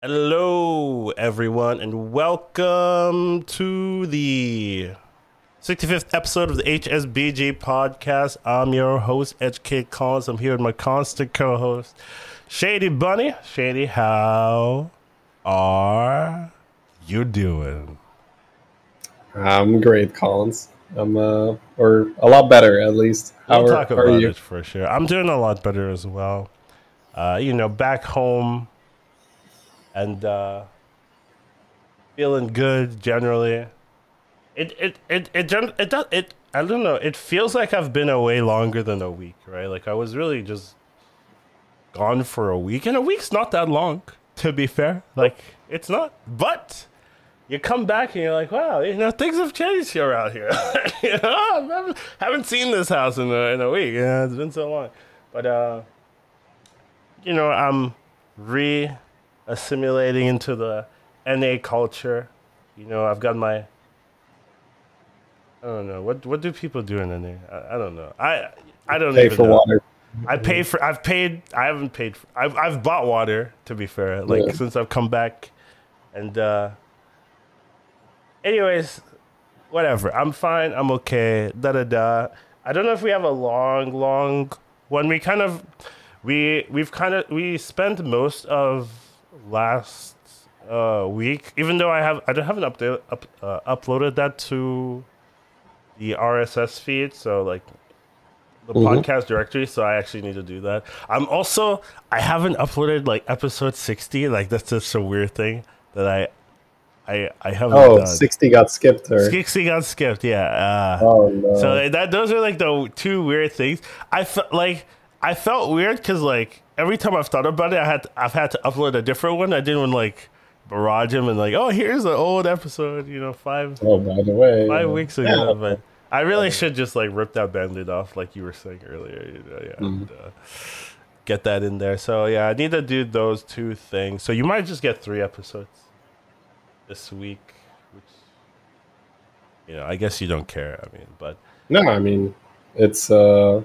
Hello, everyone, and welcome to the 65th episode of the HSBG podcast. I'm your host, HK Collins. I'm here with my constant co host, Shady Bunny. Shady, how are you doing? I'm great, Collins. I'm, uh, or a lot better at least. How we'll are, talk about it for sure. I'm doing a lot better as well. Uh, you know, back home and uh, feeling good generally. It it it it it, it does it. I don't know. It feels like I've been away longer than a week, right? Like I was really just gone for a week, and a week's not that long, to be fair. Like it's not, but you come back and you're like, wow, you know, things have changed here around here. you know, I haven't, haven't seen this house in a, in a week. Yeah, it's been so long. But, uh, you know, I'm re assimilating into the NA culture. You know, I've got my. I don't know what what do people do in NA. I, I don't know. I I don't pay for know. water. I pay for. I've paid. I haven't paid. For, I've I've bought water. To be fair, like yeah. since I've come back, and uh anyways, whatever. I'm fine. I'm okay. Da da da. I don't know if we have a long, long one. We kind of, we we've kind of we spent most of last uh, week, even though I have I don't haven't update up, uh, uploaded that to the RSS feed, so like the mm-hmm. podcast directory. So I actually need to do that. I'm also I haven't uploaded like episode sixty. Like that's just a weird thing that I I I haven't. Oh, done. 60 got skipped. Or... 60 got skipped. Yeah. Uh, oh no. So that those are like the two weird things. I felt like I felt weird because like every time I've thought about it, I had I've had to upload a different one. I didn't want like barrage him and like, oh, here's an old episode. You know, five. Oh, by the way, five weeks ago. Yeah. But I really should just like rip that bandit off, like you were saying earlier. You know, yeah. Mm-hmm. And, uh, get that in there. So yeah, I need to do those two things. So you might just get three episodes this week, which you know, I guess you don't care. I mean, but no, I mean, it's uh,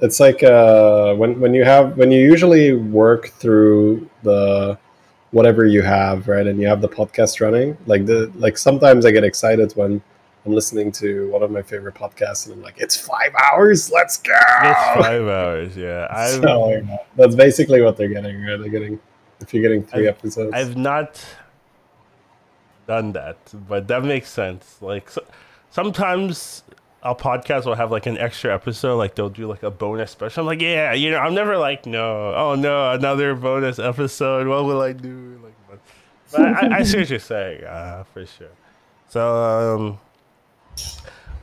it's like uh, when when you have when you usually work through the whatever you have, right, and you have the podcast running. Like the like sometimes I get excited when I'm listening to one of my favorite podcasts, and I'm like, "It's five hours, let's go!" It's five hours, yeah. so, that's basically what they're getting. Right? They're getting if you're getting 3 I've, episodes. I've not done that, but that makes sense. Like so, sometimes a podcast will have like an extra episode, like they'll do like a bonus special. I'm like, yeah, you know, I'm never like, no, oh no, another bonus episode. What will I do? Like, but, but I, I, see what you're saying, uh, for sure. So, um,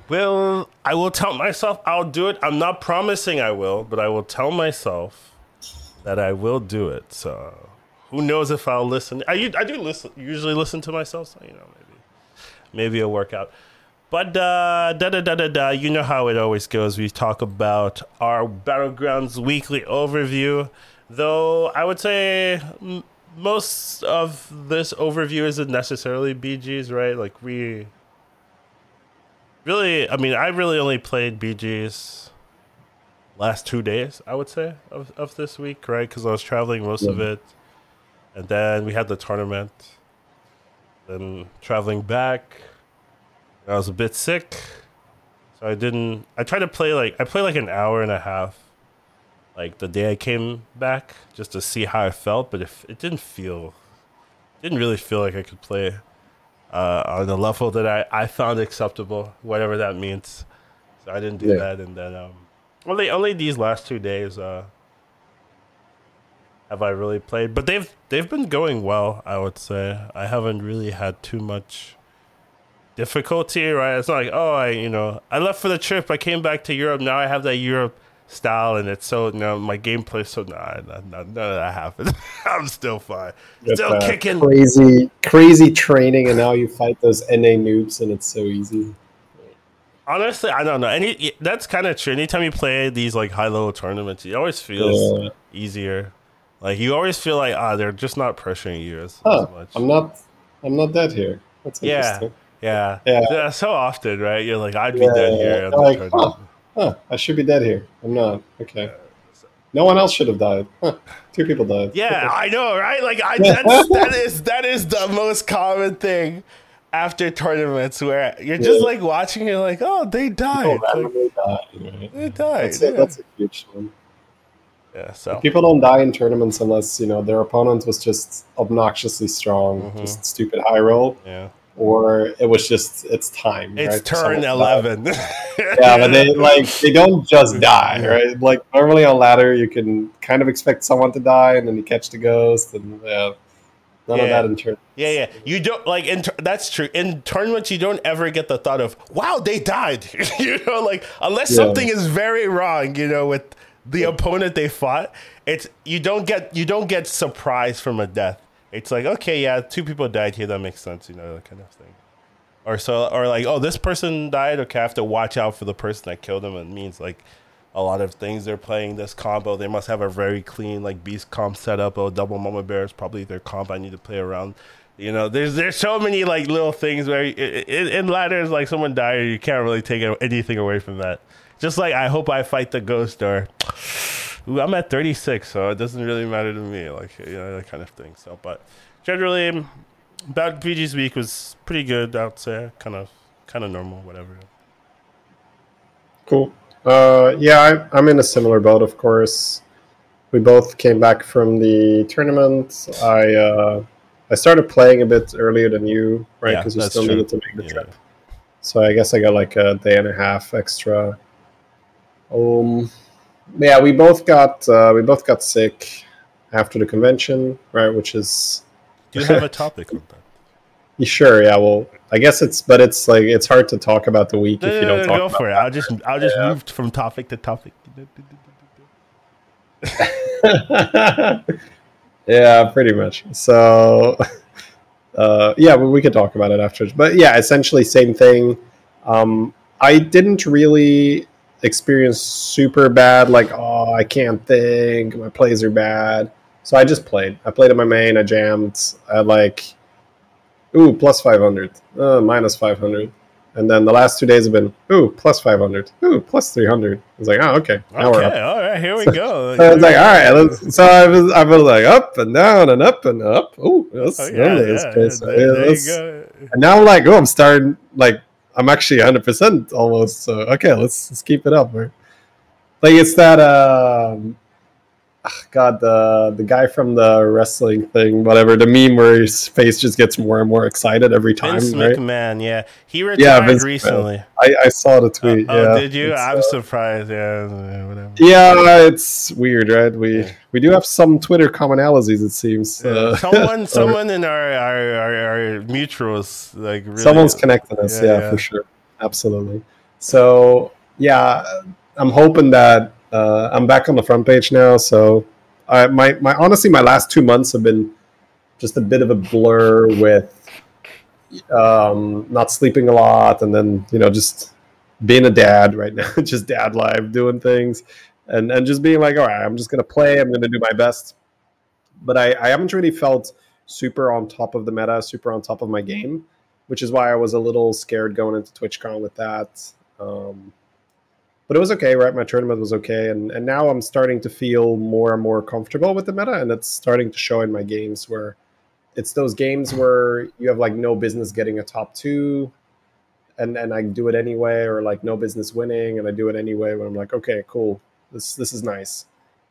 will I will tell myself I'll do it. I'm not promising I will, but I will tell myself that I will do it. So who knows if I'll listen? I I do listen usually listen to myself, so you know maybe maybe it'll work out. But uh, da da da da da, you know how it always goes. We talk about our battlegrounds weekly overview, though I would say m- most of this overview isn't necessarily BGs, right? Like we really, I mean, I really only played BGs last two days. I would say of of this week, right? Because I was traveling most yeah. of it and then we had the tournament. Then traveling back, I was a bit sick, so I didn't. I tried to play like I played like an hour and a half, like the day I came back, just to see how I felt. But if it didn't feel, didn't really feel like I could play uh, on the level that I, I found acceptable, whatever that means. So I didn't do yeah. that, and then um, only only these last two days. Uh, have I really played. But they've they've been going well, I would say. I haven't really had too much difficulty, right? It's not like, oh, I you know, I left for the trip, I came back to Europe, now I have that Europe style and it's so you know my gameplay so nah, nah, nah, none of that happened. I'm still fine. still kicking crazy crazy training and now you fight those NA noobs and it's so easy. Honestly, I don't know. Any that's kind of true. Anytime you play these like high level tournaments, it always feels yeah. easier. Like you always feel like ah, they're just not pressuring you as, huh, as much. I'm not. I'm not dead here. That's yeah, yeah, yeah. So often, right? You're like, I'd be yeah, dead here. Like, huh, huh, I should be dead here. I'm not. Okay. No one else should have died. Huh. Two people died. Yeah, I know, right? Like I that's, that is that is the most common thing after tournaments where you're just Yeah. like watching it like, oh, they died. Like, randomly died, right? they died. That's, yeah. a, that's a huge one. yeah, so People don't die in tournaments unless you know their opponent was just obnoxiously strong, Mhm. just stupid high roll, yeah. Or it was just it's time. It's right? turn Someone died. eleven. Yeah, but they like they don't just die, right? Like normally on ladder, you can kind of expect someone to die, and then you catch the ghost, and yeah, none of Yeah. that in turn. Yeah, yeah. You don't like in that's true. In tournaments, you don't ever get the thought of "Wow, they died." you know, like unless Yeah. something is very wrong, you know, with the opponent they fought, it's you don't get you don't get surprise from a death. It's like okay, yeah, two people died here. That makes sense, you know, that kind of thing. Or so, or like, oh, this person died. Okay, I have to watch out for the person that killed them. It means like a lot of things they're playing this combo. They must have a very clean like beast comp setup. Oh, double mama bear is probably their comp. I need to play around. You know, there's there's so many like little things where in, in ladders like someone died, you can't really take anything away from that. Just like I hope I fight the ghost or Ooh, I'm at 36, so it doesn't really matter to me, like you know that kind of thing. So, but generally, about BG's week was pretty good. I'd say kind of kind of normal, whatever. Cool. Uh, yeah, I, I'm in a similar boat, of course. We both came back from the tournament. I uh, I started playing a bit earlier than you, right? Yeah, Because you that's still true. needed to make the Yeah. trip. So I guess I got like a day and a half extra. Um, yeah, we both got uh, we both got sick after the convention, right? Which is Do you have a topic on that? you sure? Yeah, well, I guess it's but it's like it's hard to talk about the week No, if you don't no, talk go about for it. I'll just I'll just Yeah. move from topic to topic. yeah, pretty much. So, uh, yeah, we, we could talk about it after. But yeah, essentially same thing. Um, I didn't really experience super bad, like, oh, I can't think, my plays are bad. So I just played. I played in my main, I jammed. I like, ooh, plus 500, uh, minus 500. And then the last two days have been, ooh, plus 500, ooh, plus 300. I was like, oh, okay. Now we're up. Okay, all right, here we go. So I was like, all right. Let's, so I was, I was like up and down and up and up. Oh, that's Oh, yeah, yeah, yeah, there, Yeah, there you go. And now I'm like, oh, I'm starting like I'm actually 100 percent almost. So okay, let's let's keep it up. Right? Like it's that um, God, the the guy from the wrestling thing, whatever, the meme where his face just gets more and more excited every time. Vince right? McMahon, yeah, he retired Yeah, Vince recently. I, I saw the tweet. oh, yeah, did you? It's, I'm uh, surprised. Yeah, uh, whatever. yeah, it's weird, right? We Yeah. we do have some Twitter commonalities, it seems. Yeah, Uh, someone, someone in our our, our, our mutuals like really, someone's connecting us yeah. for sure absolutely so yeah i'm hoping that uh, i'm back on the front page now so I, my, my honestly my last two months have been just a bit of a blur with um, not sleeping a lot and then you know just being a dad right now just dad life doing things and and just being like all right i'm just gonna play i'm gonna do my best but i i haven't really felt super on top of the meta super on top of my game which is why I was a little scared going into TwitchCon with that. Um, but it was okay, right? My tournament was okay, and and now I'm starting to feel more and more comfortable with the meta, and it's starting to show in my games where it's those games where you have like no business getting a top two, and and I do it anyway, or like no business winning, and I do it anyway. When I'm like, okay, cool, this this is nice.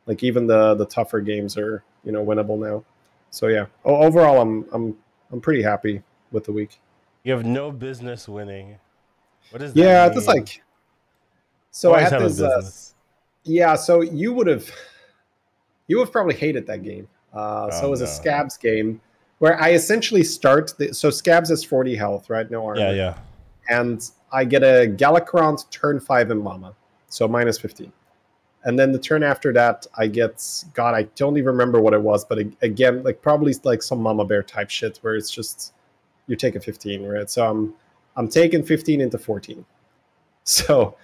Like even the the tougher games are you know winnable now. So yeah, o- overall, I'm I'm I'm pretty happy with the week. You have no business winning. What is that? Yeah, just like so. I Always had have a this. Uh, yeah, so you would have you would have probably hated that game. Uh, so Oh, it was a Scabbs game where I essentially start. The, so Scabbs has forty health, right? No armor. yeah, yeah. And I get a Galakrond turn five in Mama, so minus fifteen. And then the turn after that, I get God. I don't even remember what it was, but again, like probably like some Mama Bear type shit where it's just you take a fifteen, right? So I'm I'm taking fifteen into fourteen. So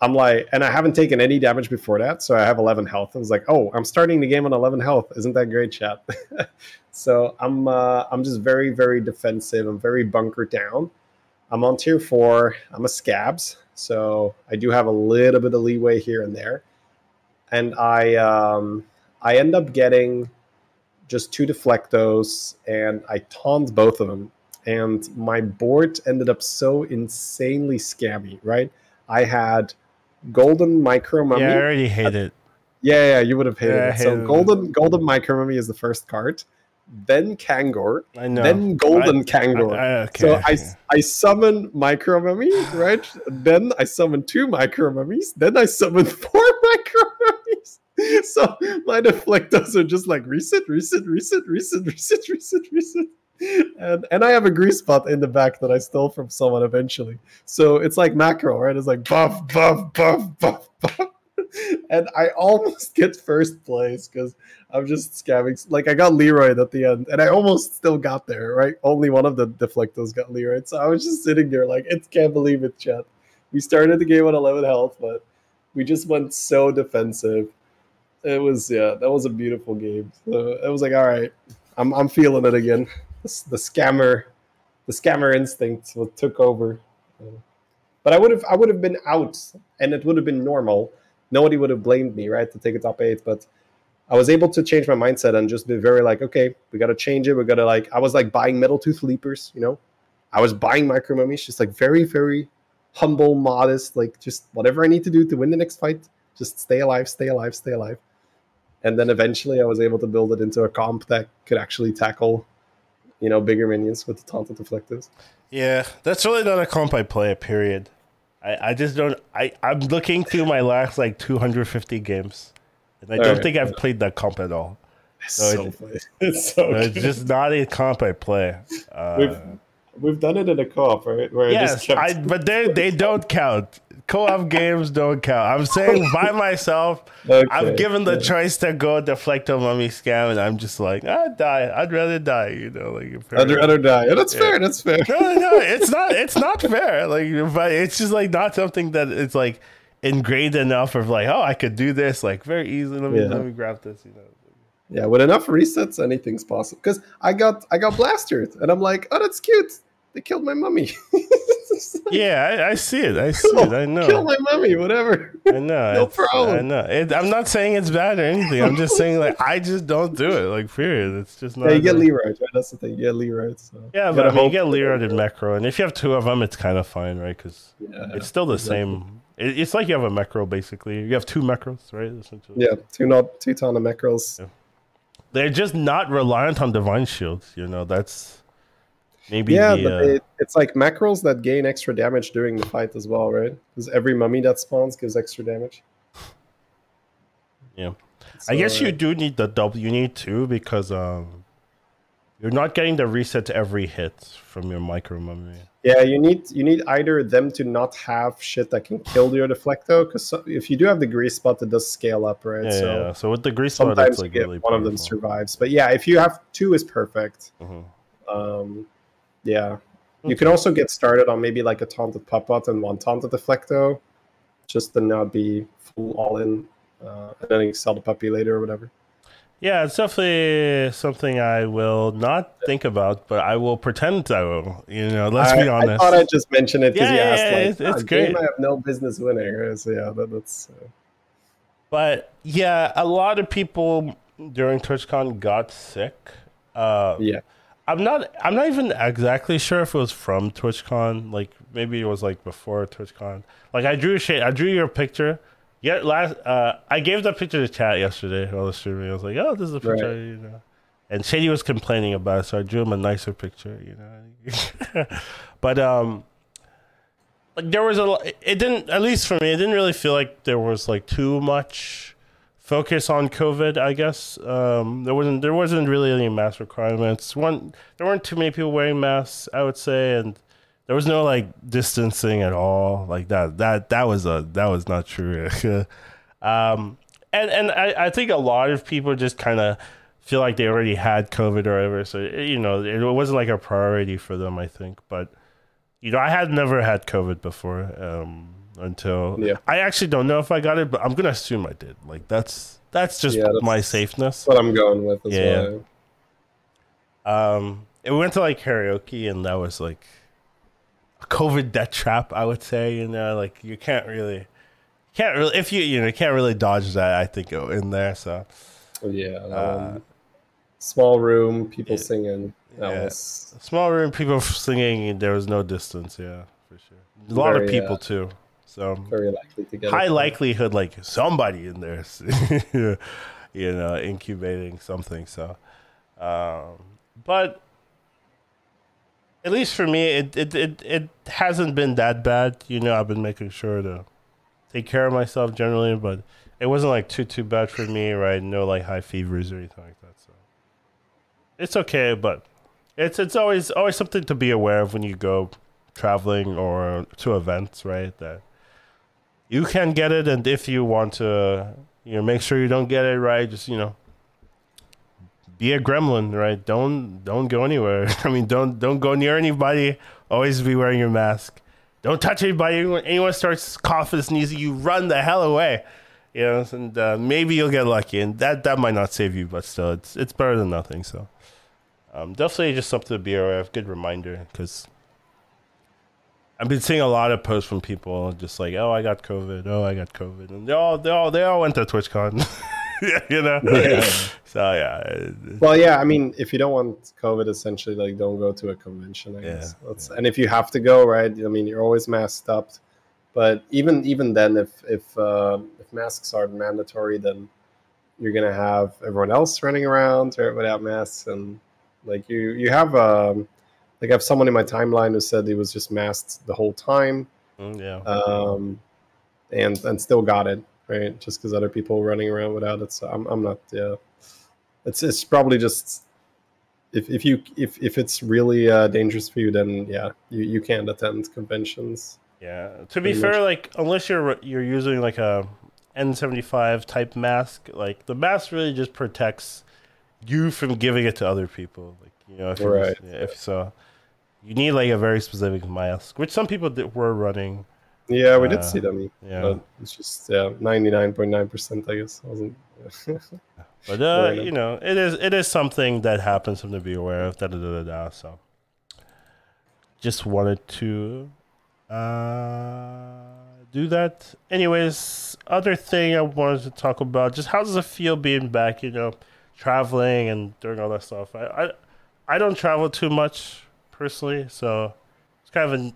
I'm like, and I haven't taken any damage before that, so I have 11 health. I was like, oh, I'm starting the game on 11 health. Isn't that great, chat? so I'm uh, I'm just very very defensive. I'm very bunker down. I'm on tier four. I'm a Scabbs, so I do have a little bit of leeway here and there. and I um, I end up getting just two deflectos, and I taunt both of them. And my board ended up so insanely scammy, right? I had golden micro mummy. Yeah, I already hate it. Yeah, yeah, you would have hated Yeah, I it. So hated it. golden golden micro mummy is the first card, then Kangor, I know. then golden I- Kangor. I- okay. So I, I summon micro mummy, right? then I summon two micro mummies. Then I summon four micro mummies. So my deflectors are just like reset, reset, reset, reset, reset, reset, reset. And and I have a Grease Bot in the back that I stole from someone eventually. So it's like macro, right? It's like buff, buff, buff, buff, buff. And I almost get first place because I'm just scamming. Like I got Leroy at the end, and I almost still got there. Right, only one of the deflectors got Leroy, so I was just sitting there like, it can't believe it, chat. We started the game on 11 health, but we just went so defensive. It was yeah, that was a beautiful game. So it was like, all right, I'm I'm feeling it again. The, scammer, the scammer instinct took over. But I would have I would have been out, and it would have been normal. Nobody would have blamed me, right, to take a top eight. But I was able to change my mindset and just be very like, okay, we got to change it. We got to like, I was like buying metal tooth leapers, you know, I was buying micro mummies, just like very, very humble, modest, like just whatever I need to do to win the next fight, just stay alive, stay alive, stay alive. And then eventually I was able to build it into a comp that could actually tackle, you know, bigger minions with the taunted deflectors. Yeah, that's really not a comp I play. Period. I, I just don't. I I'm looking through my last like 250 games, and I don't Alright. think I've played that comp at all. It's No, so it- It's so So it's just not a comp I play. Uh, we've we've done it in a co-op, right? Where I yes, just kept I, but they they don't count. Co-op games don't count. I'm saying by myself. Okay, I've given the yeah. choice to go deflect deflecto mummy scam, and I'm just like, I'd die. I'd rather die. You know, like I'd rather die. Yeah, that's Yeah. fair. That's fair. no, no, it's not. It's not fair. Like, but it's just like not something that it's like ingrained enough of like, oh, I could do this like very easily. Let me Yeah. let me grab this. You know. Yeah, with enough resets, anything's possible. Because I got I got blastered, and I'm like, oh, that's cute. They killed my mummy. Yeah, I, I see it. I see Cool. it. I know. Kill my mummy, whatever. I know. No problem. I know. It, I'm not saying it's bad or anything. I'm just saying like I just don't do it. Like period. It's just not. Yeah, you get Leroy, right? That's the thing. You get Leroy. So Yeah, but I mean, you get Leroy and Macro, and if you have two of them, it's kind of fine, right? Because Yeah, it's still the exactly. same. It, it's like you have a macro basically. You have two macros, right? Essentially. Yeah, two not two ton of macros. Yeah. They're just not reliant on divine shields. You know, that's maybe Yeah, the, but uh, it, it's like macros that gain extra damage during the fight as well, right? Because every mummy that spawns gives extra damage. Yeah. So, I guess you do need the double. You need two because um, you're not getting the reset every hit from your micro mummy. Yeah, you need you need either them to not have shit that can kill your deflecto, because if you do have the Grease Bot, it does scale up, right? Yeah, so yeah. So with the Grease Bot, sometimes it's like really one of them survives. But yeah, if you have two, is perfect. Mhm. Um, yeah, you can also get started on maybe like a taunted puppet and one taunted deflecto, just to not be full all in, uh, and then you sell the puppy later or whatever. Yeah, it's definitely something I will not think about, but I will pretend I will. You know, let's I, be honest. I thought I'd just mention it because Yeah, you yeah, asked. yeah, like, it's- it's "Ah, game great." I have no business winning. So yeah, that, that's. Uh, But yeah, a lot of people during TwitchCon got sick. Uh, yeah. I'm not. I'm not even exactly sure if it was from TwitchCon. Like maybe it was like before TwitchCon. Like I drew shit. I drew your picture. Yeah, last. Uh, I gave that picture to chat yesterday while I was streaming. I was like, "Oh, this is a picture," Right. you know. And Shady was complaining about it, so I drew him a nicer picture, you know. but um, like there was a. It didn't. At least for me, it didn't really feel like there was like too much focus on COVID. I guess um, there wasn't. There wasn't really any mask requirements. One, there weren't too many people wearing masks. I would say, and there was no like distancing at all. Like that. That that was a that was not true. um, and and I, I think a lot of people just kind of feel like they already had COVID or whatever. So you know, it wasn't like a priority for them. I think, but you know, I had never had COVID before um, until Yeah. I actually don't know if I got it, but I'm gonna assume I did. Like that's that's just Yeah, that's- my safeness. What I'm going with as Yeah. well. Um, it went to like karaoke, and that was like a COVID death trap. I would say, you know, like you can't really can't really if you you know can't really dodge that. I think in there. So Yeah. Uh, um, small room, people yeah. singing. That Yeah. was small room, people singing. There was no distance. Yeah, for sure. A lot of people uh, too. So very likely to get high likelihood, like somebody in there, you know, incubating something. So, um, but at least for me, it, it it it hasn't been that bad. You know, I've been making sure to take care of myself generally, but it wasn't like too too bad for me, right? No like high fevers or anything like that. So it's okay, but it's it's always always something to be aware of when you go traveling or to events, right? That you can get it, and if you want to, you know, make sure you don't get it, right? Just you know, be a gremlin, right? Don't don't go anywhere. I mean, don't don't go near anybody. Always be wearing your mask. Don't touch anybody. When anyone starts coughing, sneezing, you run the hell away. You know, and uh, maybe you'll get lucky, and that that might not save you, but still, it's it's better than nothing. So, um, definitely just something to be aware of. Good reminder, because I've been seeing a lot of posts from people just like, "Oh, I got COVID. Oh, I got COVID," and they all they all they all went to TwitchCon. you know. Yeah. So yeah, Well, yeah. I mean, if you don't want COVID, essentially, like, don't go to a convention. I Yeah, guess. That's, And if you have to go, right? I mean, you're always masked up. But even even then, if if uh, if masks are mandatory, then you're gonna have everyone else running around right, without masks, and like you you have um, like I have someone in my timeline who said he was just masked the whole time, mm, yeah. um, and and still got it right, just because other people were running around without it. So I'm I'm not yeah. It's it's probably just if if you if if it's really uh, dangerous for you, then yeah, you you can't attend conventions. Yeah. To be fair, like unless you're you're using like a N75 type mask, like the mask really just protects you from giving it to other people. Like you know, if Right. yeah, if so, you need like a very specific mask, which some people did, were running. Yeah, we Uh, did see them. yeah. but it's just yeah, ninety nine point nine percent. I guess wasn't. But uh, you know, it is it is something that happens something to be aware of. Da da da da da. So, just wanted to uh, do that. Anyways, other thing I wanted to talk about, just how does it feel being back? You know, traveling and doing all that stuff. I I, I don't travel too much personally, so it's kind of a,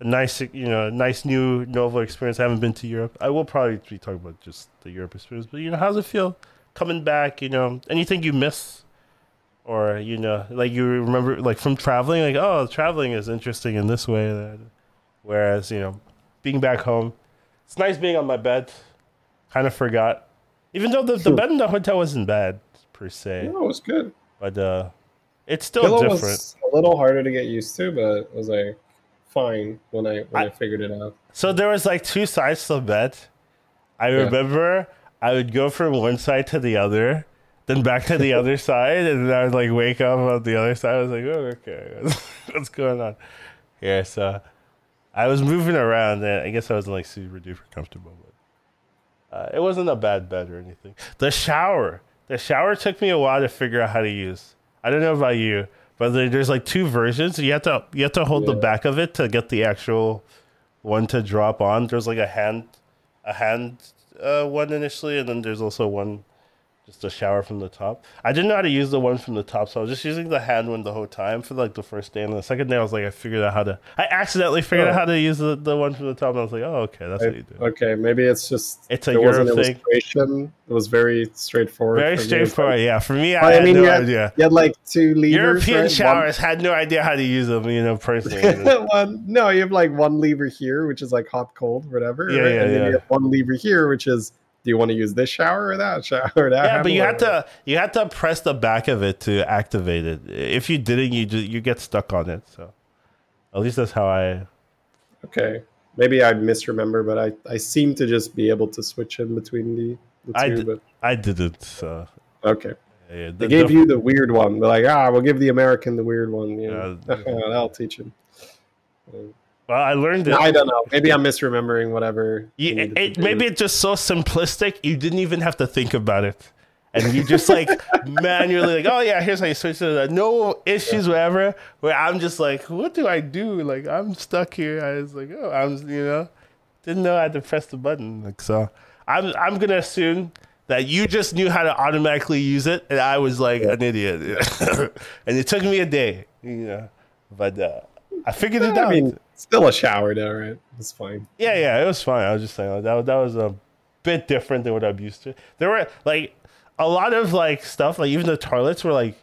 a nice, you know, nice new novel experience. I haven't been to Europe. I will probably be talking about just the Europe experience, but you know, how does it feel coming back? You know, anything you miss? Or you know, like you remember, like from traveling, like oh, traveling is interesting in this way. That, whereas you know, being back home, it's nice being on my bed. Kind of forgot, even though the, the bed in the hotel wasn't bad per se, no, it was good. but uh, it's still different. was a little harder to get used to, but it was like fine when I when I, I- figured it out. So there was like two sides to the bed. I Yeah. remember I would go from one side to the other, then back to the other side, and then I would like wake up on the other side. I was like, oh, okay, what's going on here? So I was moving around, and I guess I wasn't like super duper comfortable, but uh, it wasn't a bad bed or anything. The shower, the shower took me a while to figure out how to use. I don't know about you, but there, there's like two versions. You have to you have to hold the back of it to get the actual one to drop on. There's like a hand, a hand uh, one initially, and then there's also one, just a shower from the top. I didn't know how to use the one from the top, so I was just using the hand one the whole time for like the first day. And the second day, I was like, I figured out how to. I accidentally figured out Oh. how to use the, the one from the top, and I was like, oh, okay, that's I- what you do. okay, maybe it's just It's a there was an Europe thing. illustration. It was very straightforward. Very me. straightforward. Yeah, for me, I, I had mean, no you had- idea. You had like two levers. European right? One- showers had no idea how to use them, you know, personally. one, no, you have like one lever here, which is like hot, cold, whatever. Yeah, right? yeah, and then you have one lever here, which is do you want to use this shower or that shower or that? yeah, but you had to you had to press the back of it to activate it. If you didn't, you just, you get stuck on it. So at least that's how I. Okay, maybe I misremember, but I I seem to just be able to switch in between the the two. d- but I didn't. So okay, yeah, they gave the- you the weird one. They're like, ah, we'll give the American the weird one. You know? Yeah. That'll teach him. Well, I learned it. I don't know. Maybe I'm misremembering whatever. You, it, it- maybe it's just so simplistic you didn't even have to think about it, and you just like manually like, oh yeah, here's how you switch to that. No issues, whatever. Where I'm just like, what do I do? Like I'm stuck here. I was like, oh, I'm you know, didn't know I had to press the button. Like so, I'm I'm gonna assume that you just knew how to automatically use it, and I was like an idiot, and it took me a day, you know. But uh, I figured it out. Mean, still a shower though, right? It's fine. Yeah, yeah, it was fine. I was just saying like, that that was a bit different than what I'm used to. There were like a lot of like stuff, like even the toilets were like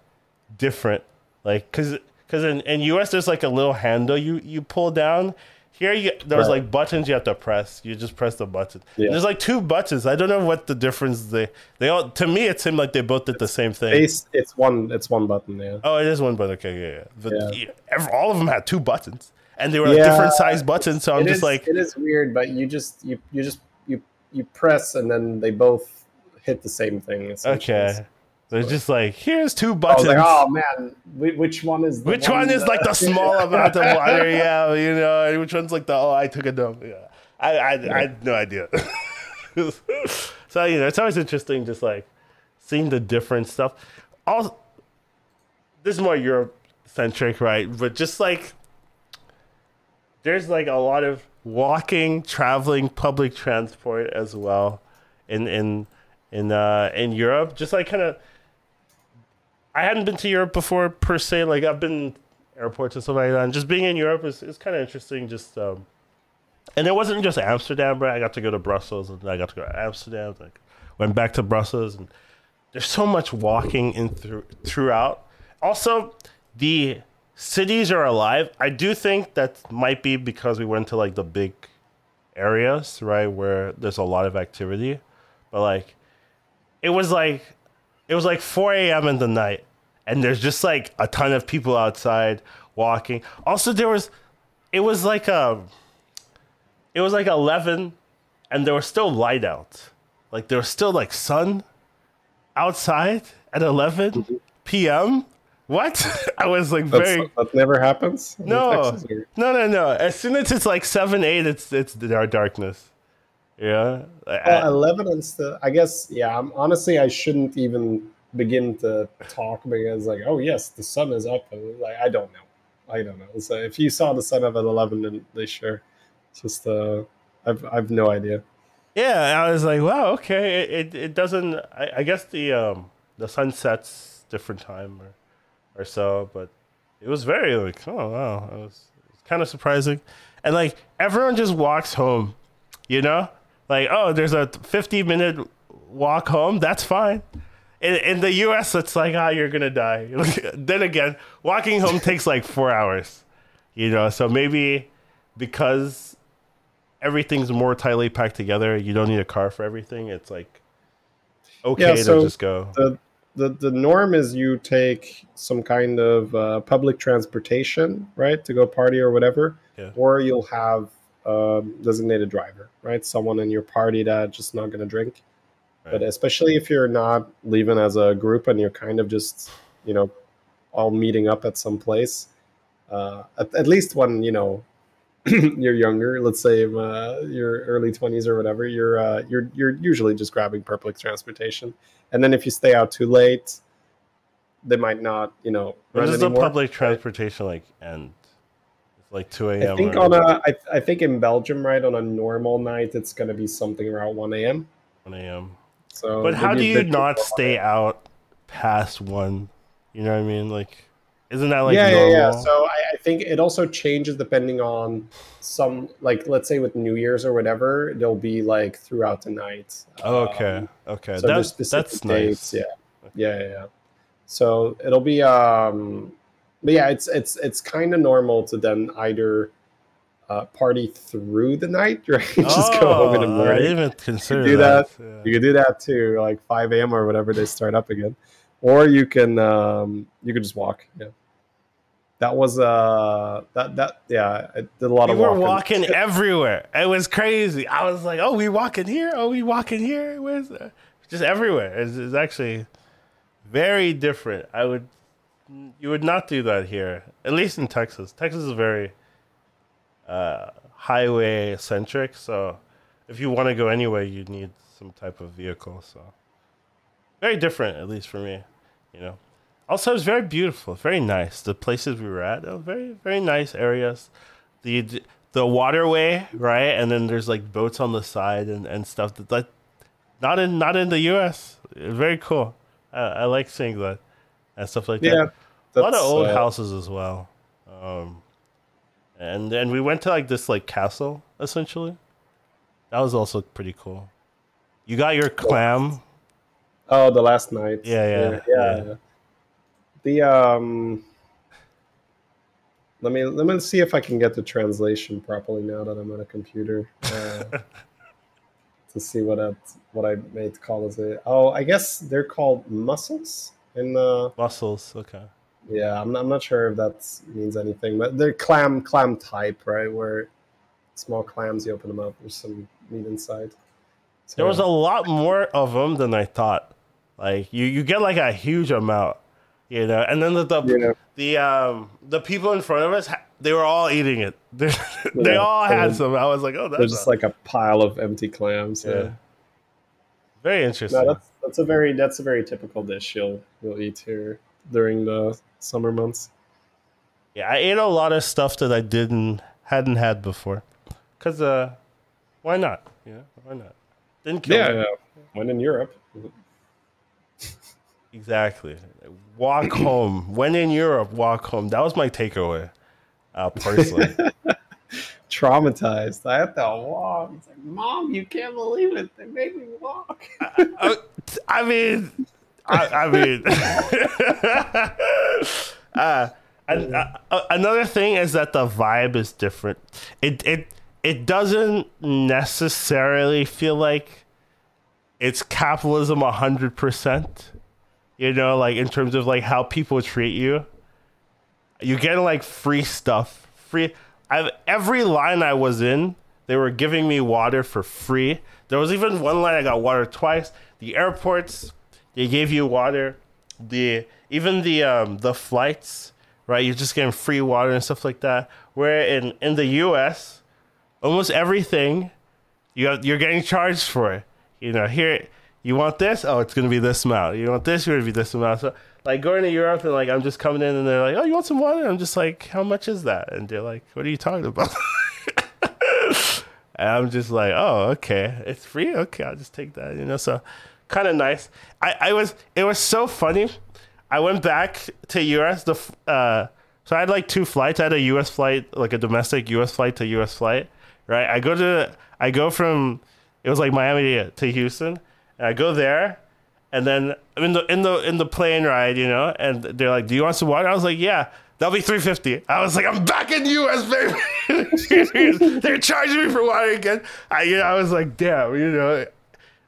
different, like because because in, in US there's like a little handle you you pull down. Here you there's Right. like buttons you have to press. You just press the button. Yeah. There's like two buttons. I don't know what the difference they they all to me it seemed like they both did the same thing. Base, it's one. It's one button. Yeah. Oh, it is one button. Okay, yeah, yeah. But Yeah. yeah, ev- all of them had two buttons, and they were like Yeah, different size buttons. So I'm just is- like, it is weird, but you just you you just you you press and then they both hit the same thing. okay. They're just like, here's two buttons. like, oh man, which one is the which one is like the small amount of water? Yeah, you know, and which one's like the oh, I took a dump. Yeah, I I, I had no idea. so you know, it's always interesting, just like seeing the different stuff. All this is more Europe centric, right? But just like there's like a lot of walking, traveling, public transport as well in in in uh in Europe. Just like kind of I hadn't been to Europe before per se. Like I've been airports and stuff like that. And just being in Europe is, is kind of interesting. Just um, and it wasn't just Amsterdam, right? I got to go to Brussels and I got to go to Amsterdam. Like went back to Brussels and there's so much walking in through throughout. Also, the cities are alive. I do think that might be because we went to like the big areas, right, where there's a lot of activity. But like, it was like, it was like 4 a.m. in the night, and there's just like a ton of people outside walking. Also, there was, it was like a, it was like 11, and there was still light out. Like there was still like sun outside at 11 mm-hmm. p.m. What? I was like That's, very that never happens. no, no, no, no. As soon as it's like seven, eight, it's it's our darkness. Yeah. Well, eleven and still, I guess. Yeah. I'm, honestly, I shouldn't even begin to talk because, like, oh yes, the sun is up. And, like, I don't know. I don't know. So if you saw the sun up at eleven, then they sure. It's just, uh, I've I've no idea. yeah, I was like, wow, okay. It it, it doesn't. I, I guess the um the sun sets different time or or so, but it was very like, oh wow, it was, it was kind of surprising, and like everyone just walks home, you know, like oh, there's a 50 minute walk home. That's fine. In, in the U.S., it's like, ah, you're gonna die. then again, walking home takes like four hours, you know. So maybe because everything's more tightly packed together, you don't need a car for everything. It's like okay Yeah, so to just go. the the the norm is you take some kind of uh, public transportation, right, to go party or whatever, Yeah. or you'll have a designated driver, right, someone in your party that just not going to drink. But especially if you're not leaving as a group and you're kind of just, you know, all meeting up at some place, uh, at, at least when you know you're younger, let's say uh, your early twenties or whatever, you're uh, you're you're usually just grabbing public transportation, and then if you stay out too late, they might not, you know, When does the public transportation like end? Like two a.m. I think on a, I, I think in Belgium, right, on a normal night, it's going to be something around one a.m. one a.m. So, But how do you not stay 1 out past one? You know what I mean? Like, isn't that like yeah, normal? yeah, yeah. So I, I think it also changes depending on some, like, let's say with New Year's or whatever, there'll be like throughout the night. oh, Um, okay, okay, so that's specific that's dates. nice. Yeah, yeah, yeah, yeah. So it'll be, um, but yeah, it's it's it's kind of normal to then either uh, party through the night, right? Just go home in the Oh, I morning. didn't even consider do that. You can do that too, like 5 a.m. or whatever they start up again, or you can um, you can just walk. Yeah, that was uh that that yeah, I did a lot We of were walking. walking everywhere. It was crazy. I was like, "Oh, we walking here? Oh, we walking here? Where's that? just everywhere?" It's, it's actually very different. I would, you would not do that here, at least in Texas. Texas is very uh, highway centric, so if you want to go anywhere, you need some type of vehicle. So very different, at least for me. You know. Also, it's very beautiful, very nice. The places we were at, very, very nice areas. The the waterway, right? And then there's like boats on the side and, and stuff that, like not in not in the U.S. Very cool. I, I like seeing that and stuff like Yeah, that. A lot of old uh, houses as well. Um, and then we went to like this like castle essentially. That was also pretty cool. You got your clam. Oh, the last night. Yeah, yeah, yeah. yeah. The um, let me let me see if I can get the translation properly now that I'm on a computer. Uh, to see what I what I made call as it. Oh, I guess they're called mussels in the. Mussels. Okay. Yeah, I'm not, I'm not sure if that means anything, but they're clam clam type, right? Where small clams, you open them up, there's some meat inside. So, There was a lot more of them than I thought. Like you, you get like a huge amount, you know. And then the the, Yeah. the um the people in front of us, they were all eating it. They, Yeah, all had then some. I was like, oh, that's there's just like a pile of empty clams. yeah. Yeah. very interesting. No, that's that's a very that's a very typical dish you'll you'll eat here during the summer months. yeah, I ate a lot of stuff that I didn't hadn't had before. Cause uh, why not? Yeah, why not? Didn't kill Yeah, me. yeah. When in Europe. Exactly. Walk home. When in Europe, walk home. That was my takeaway. Uh, personally. Traumatized. I had to walk. It's like, Mom, you can't believe it. They made me walk. Uh, I mean, I, I mean, uh, and, uh, uh, another thing is that the vibe is different. It it it doesn't necessarily feel like it's capitalism hundred percent. You know, like in terms of like how people treat you. You get like free stuff, free. I've every line I was in, they were giving me water for free. There was even one line I got water twice. The airports, they gave you water. The even the um the flights, right? You're just getting free water and stuff like that. Where in in the U.S., almost everything you have, you're getting charged for it. You know, here you want this, oh, it's gonna be this amount. You want this, you're gonna be this amount. So like going to Europe and like I'm just coming in and they're like, oh, you want some water? I'm just like, how much is that? And they're like, what are you talking about? and I'm just like, oh, okay, it's free. Okay, I'll just take that. You know, so kind of nice. I I was it was so funny. I went back to US. The uh, so I had like two flights. I had a US flight, like a domestic US flight to US flight. Right. I go to I go from it was like Miami to Houston, and I go there, and then I'm in the in the in the plane ride, you know, and they're like, "Do you want some water?" I was like, "Yeah." That'll be three fifty. I was like, I'm back in US, baby. They're charging me for water again. I, you know, I was like, damn, you know,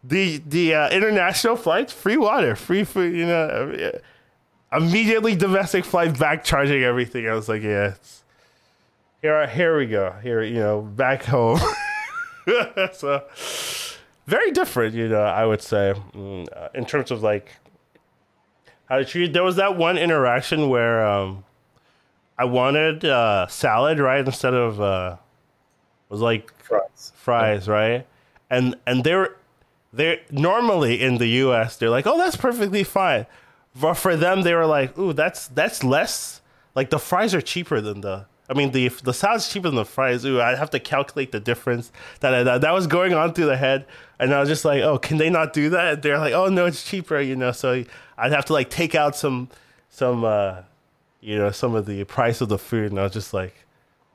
the the uh, international flights, free water, free food. You know, uh, immediately domestic flight back charging everything. I was like, yeah, it's, here here we go. Here, you know, back home. so very different, you know. I would say mm, uh, in terms of like how to treat. There was that one interaction where um, I wanted uh, salad, right, instead of uh, was like Fries. fries, right? And and they're they're normally in the U.S. They're like, oh, that's perfectly fine. But for them, they were like, ooh, that's that's less. Like the fries are cheaper than the. I mean, the the salad's cheaper than the fries. Ooh, I have to calculate the difference. That that, that was going on through the head, and I was just like, oh, can they not do that? They're like, oh no, it's cheaper, you know. So I'd have to like take out some some uh, you know some of the price of the food, and I was just like,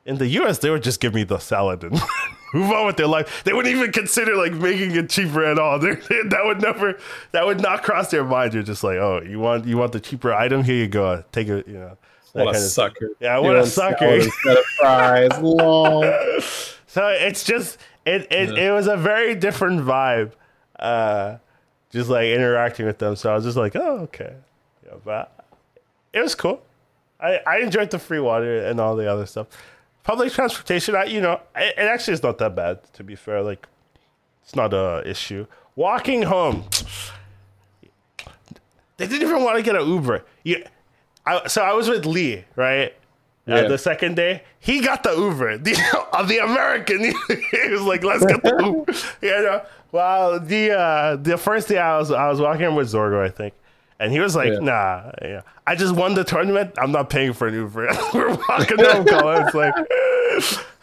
in the U.S. they would just give me the salad and move on with their life. They wouldn't even consider like making it cheaper at all. They're, that would never, that would not cross their mind. You're just like, oh, you want you want the cheaper item? Here you go. Take it. You know. that What a kind of- sucker. Yeah, You what a sucker. salad Instead of fries. Lol. So it's just it it, Yeah. it was a very different vibe. Uh, just like interacting with them. So I was just like, oh, okay. Yeah, but it was cool. I, I enjoyed the free water and all the other stuff. Public transportation, I you know, it, it actually is not that bad to be fair. Like, it's not a issue. Walking home, they didn't even want to get an Uber. You, I, so I was with Lee, right? Uh, Yeah. the second day, he got the Uber. The, uh, the American, he was like, "Let's get the Uber." You know, well, the uh, the first day I was I was walking with Zorgo, I think, And he was like, Yeah. "Nah, yeah. I just won the tournament. I'm not paying for an Uber." We're walking home, Colin. It's like,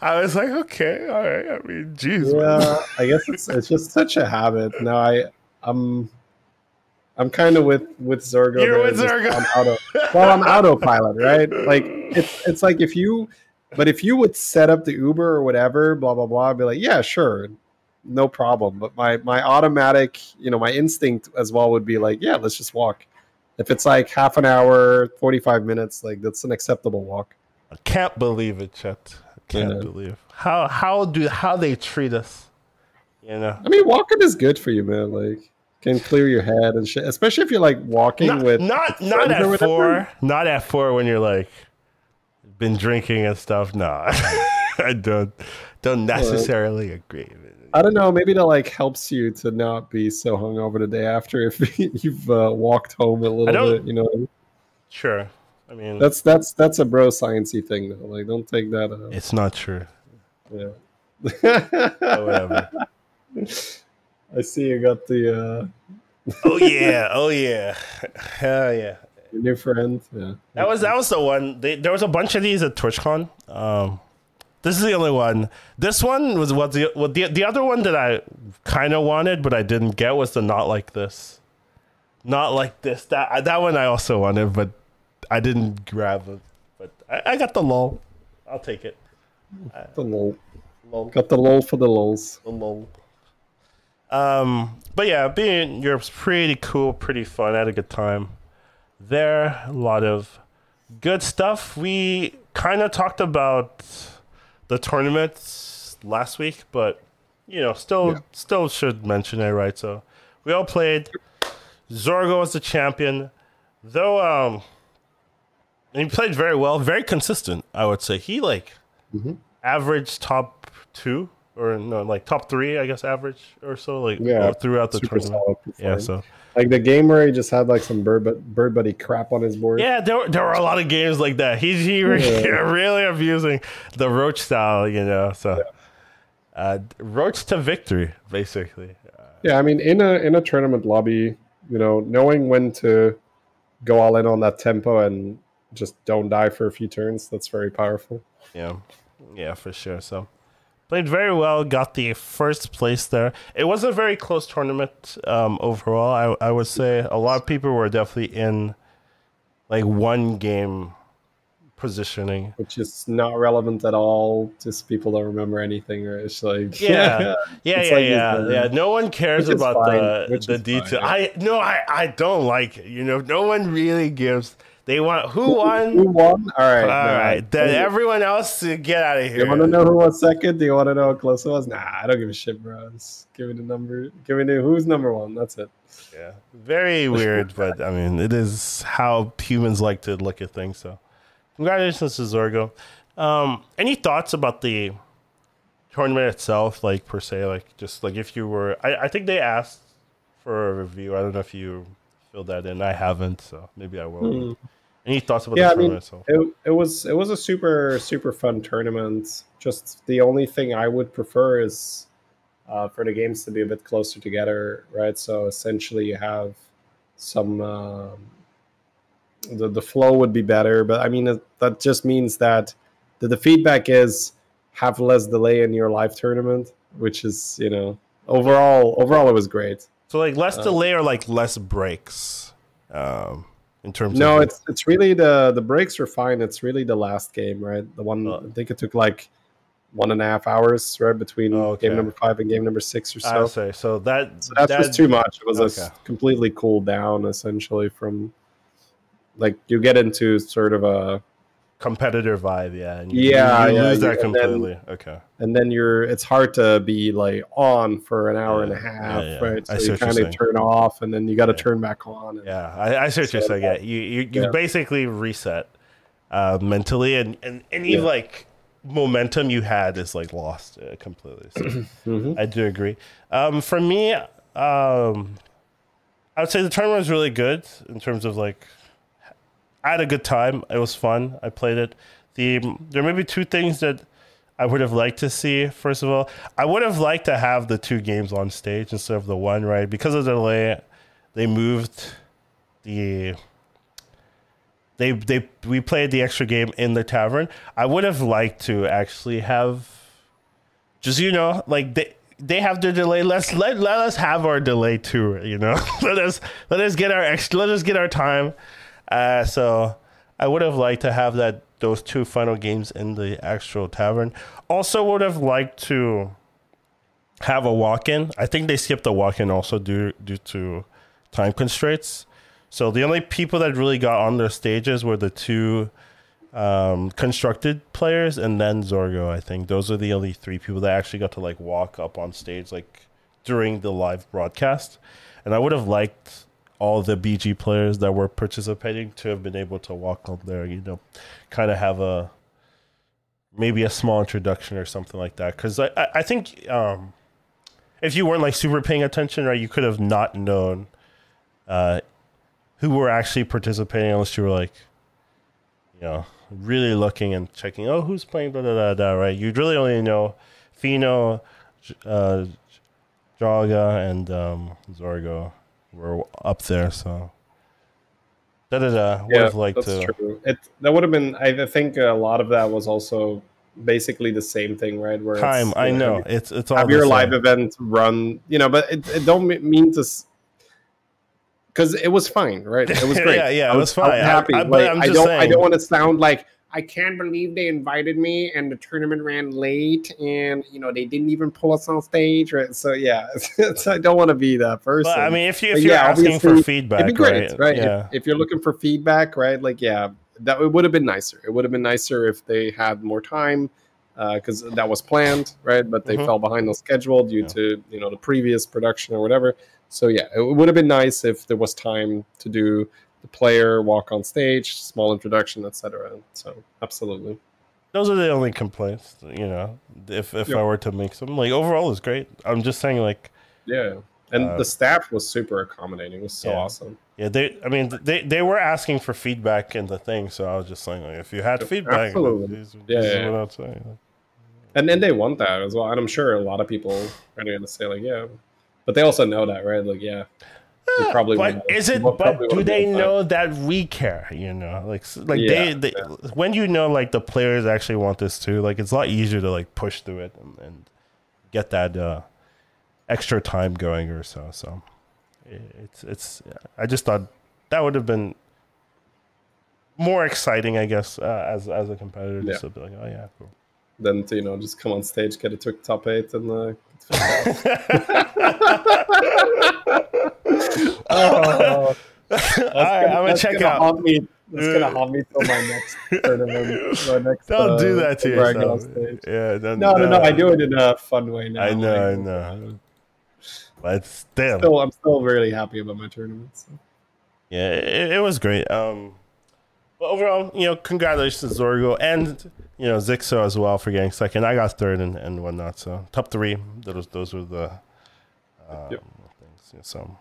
I was like, "Okay, all right." I mean, jeez, man. yeah, I guess it's, it's just such a habit. No, I I'm I'm kind of with with Zorgo. You're with just Zorgo. on auto, well, on autopilot, right? Like it's it's like if you, but if you would set up the Uber or whatever, blah blah blah, I'd be like, yeah, sure, no problem. But my my automatic, you know, my instinct as well would be like, yeah, let's just walk. If it's like half an hour, forty five minutes, like that's an acceptable walk. I can't believe it, Chet. I can't Yeah. believe how how do how they treat us. You know, I mean, walking is good for you, man. Like, can clear your head and shit. Especially if you're like walking not with not, not at four, not at four when you're like been drinking and stuff. No, I don't don't necessarily agree. I don't know. Maybe that like helps you to not be so hungover the day after if you've uh, walked home a little bit. You know, Sure, I mean that's that's that's a bro sciencey thing. Though. Like, don't take that. Uh, it's not true. yeah. Whatever. I see you got the uh, oh yeah, oh yeah, hell yeah. your new friend. Yeah. That was that was the one. They, there was a bunch of these at TwitchCon. Um, this is the only one. This one was what the what the the other one that I kind of wanted, but I didn't get was the not like this, not like this. That that one I also wanted, but I didn't grab it. But I, I got the lol. I'll take it. the lol. Lol. Got the lol for the lols. The lol. Um, but yeah, being in Europe's pretty cool, pretty fun. I had a good time there. A lot of good stuff. We kind of talked about the tournaments last week, but you know, still, Yeah. still should mention it, right? So we all played. Zorgo was the champion, though. Um, and he played very well, very consistent. I would say he like Mhm. average top two or no, like top three, I guess, average or so, like Yeah, throughout the tournament. Yeah, so like the game where he just had like some bird but bird buddy crap on his board. yeah, there were, there were a lot of games like that. He's he Yeah. really abusing the roach style, you know. So uh, roach to victory, basically. Yeah, I mean, in a in a tournament lobby, you know, knowing when to go all in on that tempo and just don't die for a few turns, that's very powerful. Yeah, yeah, for sure. So played very well. Got the first place there. It was a very close tournament um, overall. I I would say a lot of people were definitely in like one game positioning. Which is not relevant at all. Just people don't remember anything, or it's like Yeah, yeah, It's yeah, like yeah, yeah. No one cares about fine, the the is fine, detail. yeah. I no, I I don't like it. You know, no one really gives. They want who won. Who won? All right, All no. right, then Hey, everyone else get out of here. You want to know who was second? Do you want to know how close it was? Nah, I don't give a shit, bro. Just give me the number. Give me the who's number one. That's it. Yeah, very weird, but I mean, it is how humans like to look at things. So, congratulations to Zorgo. Um, any thoughts about the tournament itself, like per se, like just like if you were? I, I think they asked for a review. I don't know if you filled that in. I haven't, so maybe I will. Hmm. Any thoughts about Yeah, I the mean, itself? It, it was it was a super super fun tournament. Just the only thing I would prefer is uh, for the games to be a bit closer together, right? So essentially, you have some um, the the flow would be better, but I mean it, that just means that the, the feedback is have less delay in your live tournament, which is you know overall overall it was great. So like uh, less delay or like less breaks, um, in terms. No, of it's it's really the the breaks are fine. It's really the last game, right? The one Oh. I think it took like one and a half hours, right, between Oh, okay. game number five and game number six or I so. say so that So that's that, just too much. It was okay. s- completely cooled down, essentially from like you get into sort of a competitor vibe, yeah. And you, Yeah, you, yeah, lose you- that and then- completely. okay. and then you're it's hard to be like on for an hour and a half, yeah, yeah. right? I So see you kind of turn off, and then you got to Yeah. turn back on. and- Yeah, I, I see what you're So, saying. Yeah, you you, you yeah. basically reset uh, mentally, and and any Yeah. like momentum you had is like lost uh, completely. So Mhm. I do agree. Um, for me, um, I would say the tournament was really good in terms of like I had a good time. It was fun. I played it. The there may be two things that I would have liked to see. First of all, I would have liked to have the two games on stage instead of the one, right? Because of the delay, they moved the they they we played the extra game in the tavern. I would have liked to actually have just you know like they they have their delay. Let's let let us have our delay too. You know, let us let us get our extra. Let us get our time. Uh, so I would have liked to have that those two final games in the actual tavern. Also, would have liked to have a walk in. I think they skipped the walk in also due due to time constraints. So the only people that really got on their stages were the two um, constructed players and then Zorgo. I think those are the only three people that actually got to like walk up on stage like during the live broadcast. And I would have liked all the BG players that were participating to have been able to walk on there. You know, kind of have a maybe a small introduction or something like that. Because I I think um, if you weren't like super paying attention, right, you could have not known uh, who were actually participating unless you were like, you know, really looking and checking. Oh, who's playing? Da da da da. Right, you'd really only know Fino, uh, Jaga, and um, Zorgo were up there. So. Da da da. Would yeah, have liked that's to. true. It that would have been. I think a lot of that was also basically the same thing, right? Where Time, I you know it's it's all have your same. live event run, you know, but it, it don't mean to. Because it was fine, right? It was great. Yeah, yeah, it I was I fine. I- happy. I- like, I'm I don't. I don't want to sound like I can't believe they invited me and the tournament ran late and you know they didn't even pull us on stage, right? So yeah, so I don't want to be that person. But I mean, if you, if you're yeah, asking for feedback, It'd be great, right? right? If- Yeah. If, you're looking for feedback, right? Like, yeah, that it would have been nicer. It would have been nicer if they had more time, because that was planned, right? But they Mhm. fell behind on schedule due Yeah. to you know the previous production or whatever. So yeah, it would have been nice if there was time to do the player walk on stage, small introduction, etc. So absolutely, Those are the only complaints, you know. If if. I were to make some, like overall, is great. I'm just saying, like, yeah. And Uh, the staff was super accommodating. It was so Yeah. awesome. yeah, they. I mean, they they were asking for feedback in the thing, so I was just saying, like, if you had feedback, absolutely. This, Yeah, this yeah, what I'd say. and and they want that as well. And I'm sure a lot of people are going to say like, yeah, but they also know that, right? Like, yeah, we probably. But is it? we'll But do they know that we care? You know, like like Yeah, they, they when you know like the players actually want this too. Like it's a lot easier to like push through it and, and get that uh, extra time going or so. So it's it's. I just thought that would have been more exciting, I guess, uh, as as a competitor. Just to be like, oh yeah, cool. Then to you know just come on stage, get a to top eight, and uh, oh, All right, I'm gonna check gonna out. Haunt me. That's gonna haunt me till my next tournament. My next, Don't uh, do that to where I get on yourself. Yeah, don't, No, no, no. I do it in a fun way now. I know, I like, know. But still, Still, I'm still really happy about my tournament. So. yeah, it, it was great. Um, but overall, you know, congratulations Zorgo and you know Zixo as well for getting second. I got third and, and whatnot. So top three. Those those were the um, Yep. things. Yeah, so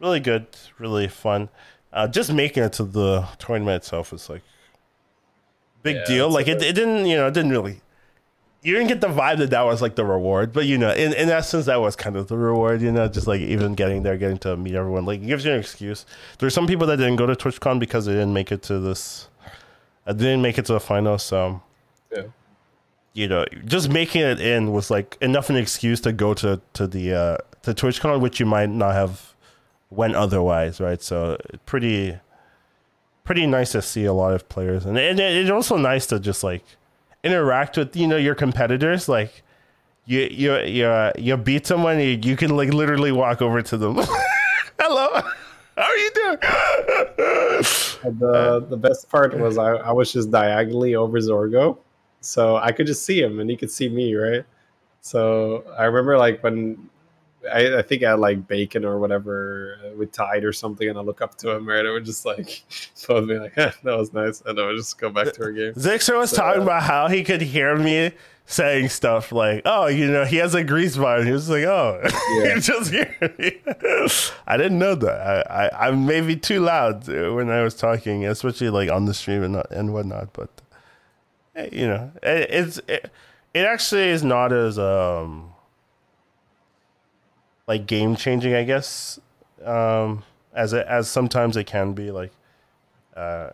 really good, really fun. Uh, just making it to the tournament itself was like big Yeah, deal. Like it, it didn't, you know, it didn't really. You didn't get the vibe that that was like the reward, but you know, in, in essence, that was kind of the reward. You know, just like even getting there, getting to meet everyone, like it gives you an excuse. There's some people that didn't go to TwitchCon because they didn't make it to this, I didn't make it to the final. So Yeah. you know, just making it in was like enough an excuse to go to to the uh, to TwitchCon, which you might not have went otherwise, right? So pretty pretty nice to see a lot of players, and and it- it's also nice to just like interact with you know your competitors, like. You you you uh, you beat someone, you, you can like literally walk over to them. Hello, how are you doing? The the best part was I, I was just diagonally over Zorgo, so I could just see him and he could see me, right? So I remember like when I, I think I had like bacon or whatever uh, with Tide or something, and I look up to him, right? I would just like both be like, "Yeah, that was nice," and I would just go back to our game. Zixer was talking about how he could hear me saying stuff like, "Oh, you know, he has a Grease Bot," and he was like, "Oh, Yeah. you just hear me." I didn't know that. I, I I may be too loud when I was talking, especially like on the stream and not, and whatnot. But eh, you know, it, it's it, it actually is not as um like game changing, I guess, um, as it, as sometimes it can be like uh,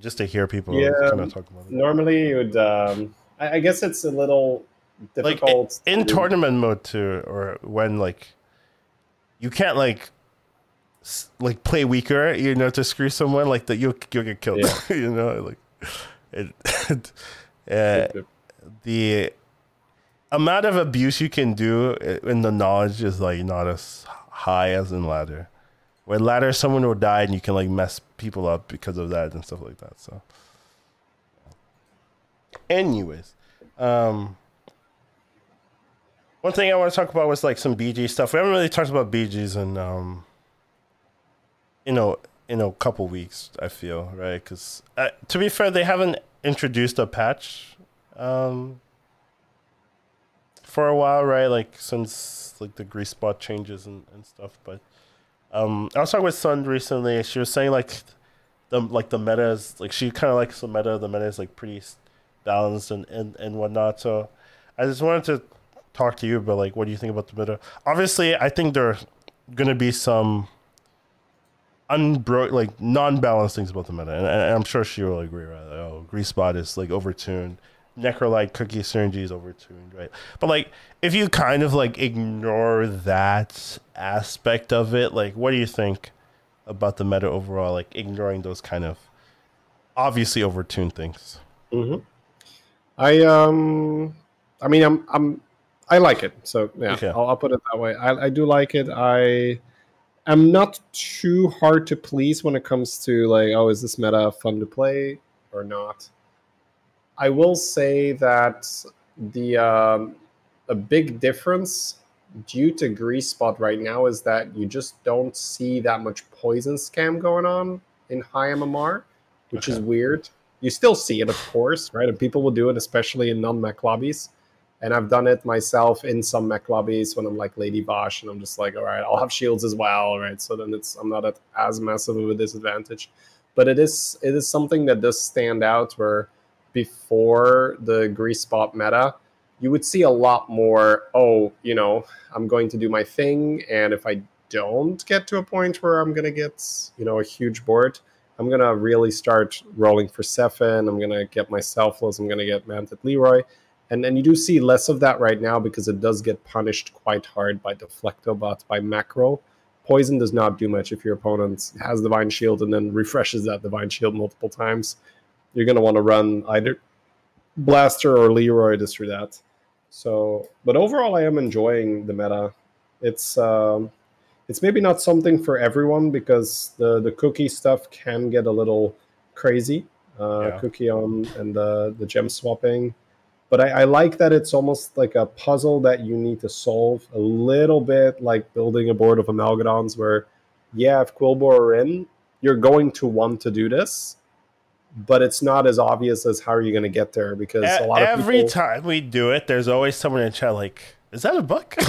just to hear people Yeah. kind of talk about it. Normally, you would. Um, I, I guess it's a little Like difficult in, in to- tournament mode too, or when like you can't like s- like play weaker, you know, to screw someone like that. You you'll get killed. Yeah. you know, like it. uh, the amount of abuse you can do in the knowledge is like not as high as in ladder. Where ladder, someone will die and you can like mess people up because of that and stuff like that. So, anyways, um, one thing I want to talk about was like some BG stuff. We haven't really talked about BGs in um, you know, in a couple weeks. I feel right because uh, to be fair, they haven't introduced a patch um for a while, right? Like since like the Grease Bot changes and, and stuff. But um I was talking with Sun recently. She was saying like the like the meta is like she kind of likes the meta. The meta is like pretty balanced and, and and whatnot. So I just wanted to talk to you about like what do you think about the meta? Obviously, I think there are gonna be some unbro like non-balanced things about the meta, and, and I'm sure she will agree. Right? Like, oh, Grease Bot is like overtuned. Necrolyte cookie synergy is overtuned, right? But like, if you kind of like ignore that aspect of it, like, what do you think about the meta overall? Like, ignoring those kind of obviously overtuned things. hmm I um, I mean, I'm I'm I like it. So yeah, Okay. I'll, I'll put it that way. I, I do like it. I am not too hard to please when it comes to like, oh, is this meta fun to play or not? I will say that the um, a big difference due to Grease Bot right now is that you just don't see that much poison scam going on in high MMR, which is weird. You still see it, of course, right? And people will do it, especially in non-mech lobbies. And I've done it myself in some mech lobbies when I'm like Lady Bosch, and I'm just like, all right, I'll have shields as well, right? So then it's I'm not at as massive of a disadvantage. But it is it is something that does stand out where before the Grease Bot meta, you would see a lot more, oh, you know, I'm going to do my thing, and if I don't get to a point where I'm gonna get, you know, a huge board, I'm gonna really start rolling for Sephin. I'm gonna get my selfless. I'm gonna get Mantid Leroy, and and you do see less of that right now because it does get punished quite hard by Deflect-o-Bot by macro. Poison does not do much if your opponent has Divine Shield and then refreshes that Divine Shield multiple times. You're gonna want to run either Blaster or Leroy just through that. So, but overall, I am enjoying the meta. It's um, it's maybe not something for everyone because the the cookie stuff can get a little crazy. Uh, Yeah. Cookie on and the the gem swapping, but I, I like that it's almost like a puzzle that you need to solve a little bit, like building a board of amalgadons. Where, yeah, if Quilboar are in, you're going to want to do this, but it's not as obvious as how are you going to get there because a E- lot of Every people, time we do it, there's always someone in chat like, "Is that a book?"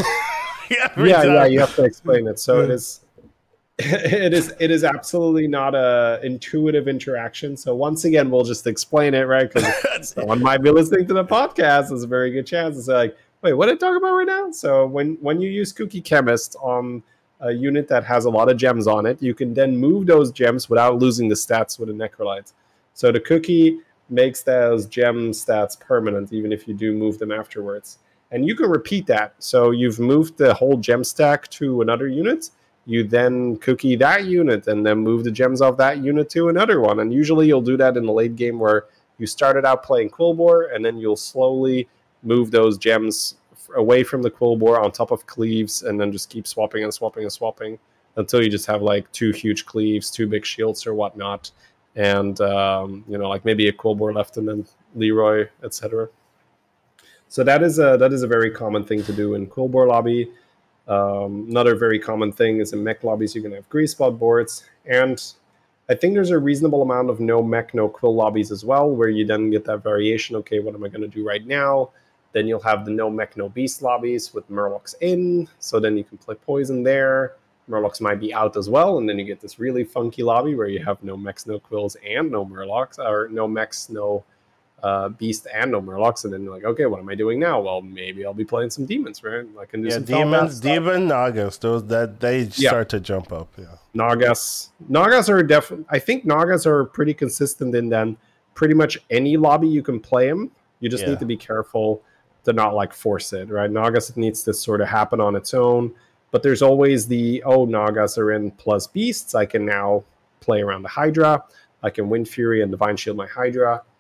yeah, yeah, yeah, you have to explain it. So it is, it is, it is absolutely not a intuitive interaction. So once again, we'll just explain it, right? Because someone might be listening to the podcast. There's a very good chance it's like, wait, what are they talking about right now? So when when you use Cookie Chemist on a unit that has a lot of gems on it, you can then move those gems without losing the stats with a Necrolyte. So the cookie makes those gem stats permanent, even if you do move them afterwards. And you can repeat that. So you've moved the whole gem stack to another unit. You then cookie that unit and then move the gems off that unit to another one. And usually you'll do that in the late game where you started out playing Quilboar and then you'll slowly move those gems away from the Quilboar on top of cleaves and then just keep swapping and swapping and swapping until you just have like two huge cleaves, two big shields or whatnot. And, um, you know, like maybe a Quilboar left and then Leroy, etc. So that is a that is a very common thing to do in Quilboar lobby. Um, another very common thing is in mech lobbies, you can have Grease Bot boards. And I think there's a reasonable amount of no mech, no quill lobbies as well, where you then get that variation. Okay, what am I going to do right now? Then you'll have the no mech, no beast lobbies with Murlocs in. So then you can play poison there. Murlocs might be out as well. And then you get this really funky lobby where you have no mechs, no quills, and no Murlocs, or no mechs, no uh, beast and no murlocs, and then you're like, okay, what am I doing now? Well, maybe I'll be playing some demons, right? I can do Yeah, some demons, demon nagas. Those that they Yeah. start to jump up. Yeah. Nagas. Nagas are definitely. I think Nagas are pretty consistent in then pretty much any lobby you can play them. You just Yeah. need to be careful to not like force it, right? Nagas it needs to sort of happen on its own. But there's always the oh Nagas are in plus beasts. I can now play around the Hydra. I can Windfury and Divine Shield my Hydra.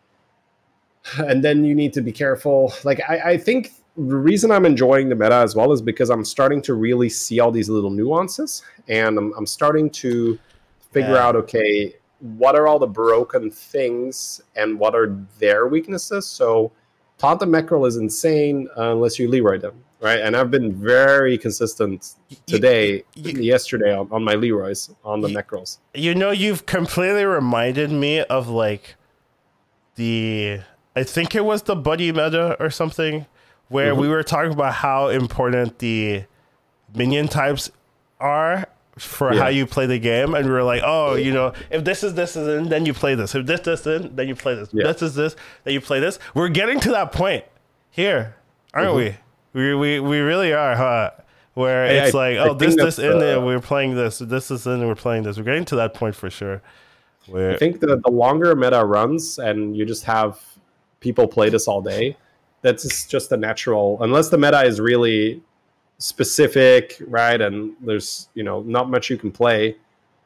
And then you need to be careful. Like I, I think the reason I'm enjoying the meta as well is because I'm starting to really see all these little nuances, and I'm, I'm starting to figure Yeah. out okay, what are all the broken things and what are their weaknesses. So, Taunt and Mecherel is insane unless you Leroy them, right? And I've been very consistent today, you- yesterday on, on my Leroys on the You-. You know, you've completely reminded me of like the I think it was the buddy meta or something where Mm-hmm. we were talking about how important the minion types are for Yeah. how you play the game and we were like oh you know if this is this is in then you play this. If this this in then you play this. Yeah. this is this then you play this. We're getting to that point here aren't Mm-hmm. we? We we we really are huh? Where I- it's I- like I oh this this that's, in uh, there we're playing this. This is in we're playing this. We're getting to that point for sure. Where I think the, the longer meta runs and you just have people play this all day, that's just a natural, unless the meta is really specific, right? And there's, you know, not much you can play,